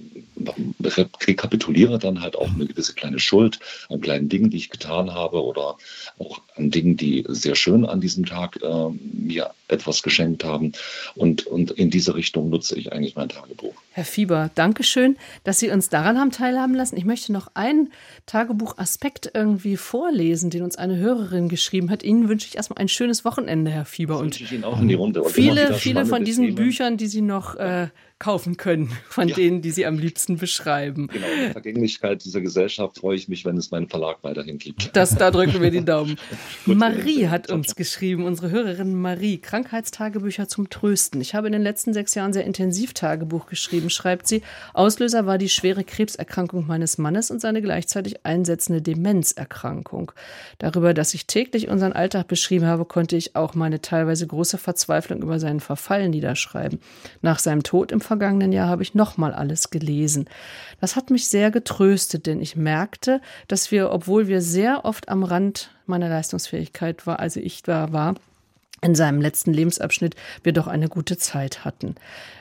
rekapituliere dann halt auch eine gewisse kleine Schuld an kleinen Dingen, die ich getan habe oder auch an Dingen, die sehr schön an diesem Tag äh, mir etwas geschenkt haben. Und, und in diese Richtung nutze ich eigentlich mein Tagebuch. Herr Fieber, danke schön, dass Sie uns daran haben teilhaben lassen. Ich möchte noch einen Tagebuchaspekt irgendwie vorlesen, den uns eine Hörerin geschrieben hat. Ihnen wünsche ich erstmal ein schönes Wochenende, Herr Fieber. Und wünsche ich Ihnen auch in die Runde. Und viele, viele von diesen. Büchern, die Sie noch äh, kaufen können, von denen, die Sie am liebsten beschreiben. Genau, in der Vergänglichkeit dieser Gesellschaft freue ich mich, wenn es meinen Verlag weiterhin gibt. Das, da drücken wir die Daumen. Gut, Marie hat uns geschrieben, unsere Hörerin Marie, Krankheitstagebücher zum Trösten. Ich habe in den letzten sechs Jahren sehr intensiv Tagebuch geschrieben, schreibt sie. Auslöser war die schwere Krebserkrankung meines Mannes und seine gleichzeitig einsetzende Demenzerkrankung. Darüber, dass ich täglich unseren Alltag beschrieben habe, konnte ich auch meine teilweise große Verzweiflung über seinen Verfall niederschreiben. Nach seinem Tod im vergangenen Jahr habe ich nochmal alles gelesen. Das hat mich sehr getröstet, denn ich merkte, dass wir, obwohl wir sehr oft am Rand meiner Leistungsfähigkeit war, also ich da war, in seinem letzten Lebensabschnitt wir doch eine gute Zeit hatten.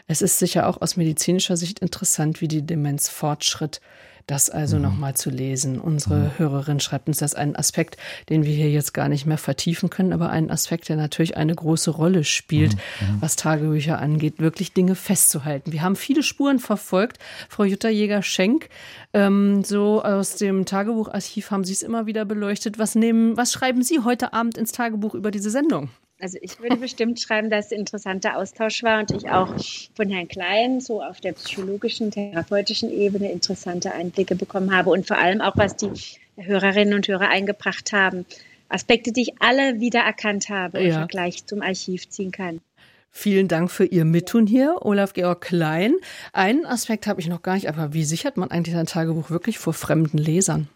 Es ist sicher auch aus medizinischer Sicht interessant, wie die Demenz fortschritt. Das also Mhm. nochmal zu lesen. Unsere Hörerin schreibt uns das einen Aspekt, den wir hier jetzt gar nicht mehr vertiefen können, aber einen Aspekt, der natürlich eine große Rolle spielt, Mhm. was Tagebücher angeht, wirklich Dinge festzuhalten. Wir haben viele Spuren verfolgt. Frau Jutta Jäger-Schenk, ähm, so aus dem Tagebucharchiv haben Sie es immer wieder beleuchtet. Was nehmen, was schreiben Sie heute Abend ins Tagebuch über diese Sendung? Also ich würde bestimmt schreiben, dass es ein interessanter Austausch war und ich auch von Herrn Klein so auf der psychologischen, therapeutischen Ebene interessante Einblicke bekommen habe und vor allem auch, was die Hörerinnen und Hörer eingebracht haben. Aspekte, die ich alle wiedererkannt habe und Ja. Vergleich zum Archiv ziehen kann. Vielen Dank für Ihr Mittun hier, Olaf Georg Klein. Einen Aspekt habe ich noch gar nicht, aber wie sichert man eigentlich sein Tagebuch wirklich vor fremden Lesern?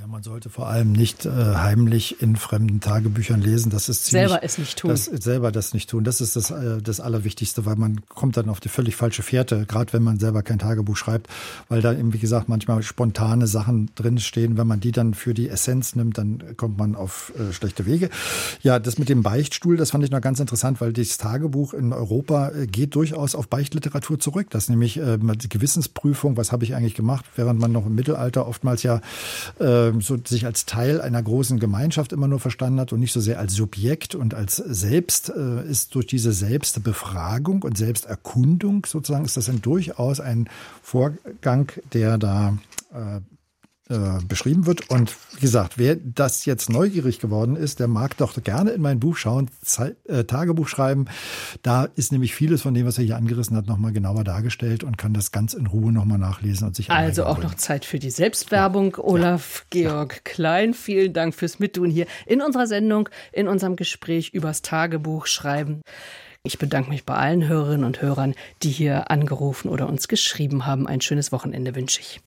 Ja, man sollte vor allem nicht äh, heimlich in fremden Tagebüchern lesen. Das ist ziemlich, Selber es nicht tun. Das, selber das nicht tun. Das ist das, äh, das Allerwichtigste, weil man kommt dann auf die völlig falsche Fährte, gerade wenn man selber kein Tagebuch schreibt, weil da eben, wie gesagt, manchmal spontane Sachen drinstehen. Wenn man die dann für die Essenz nimmt, dann kommt man auf äh, schlechte Wege. Ja, das mit dem Beichtstuhl, das fand ich noch ganz interessant, weil das Tagebuch in Europa äh, geht durchaus auf Beichtliteratur zurück. Das ist nämlich äh, die Gewissensprüfung, was habe ich eigentlich gemacht, während man noch im Mittelalter oftmals ja äh, so sich als Teil einer großen Gemeinschaft immer nur verstanden hat und nicht so sehr als Subjekt und als Selbst äh, ist durch diese Selbstbefragung und Selbsterkundung sozusagen ist das ein durchaus ein Vorgang, der da äh, beschrieben wird. Und wie gesagt, wer das jetzt neugierig geworden ist, der mag doch gerne in mein Buch schauen, Zei äh, Tagebuch schreiben. Da ist nämlich vieles von dem, was er hier angerissen hat, nochmal genauer dargestellt und kann das ganz in Ruhe nochmal nachlesen und sich Also auch noch Zeit für die Selbstwerbung. Olaf Georg Klein, vielen Dank fürs Mittun hier in unserer Sendung, in unserem Gespräch übers Tagebuch schreiben. Ich bedanke mich bei allen Hörerinnen und Hörern, die hier angerufen oder uns geschrieben haben. Ein schönes Wochenende wünsche ich.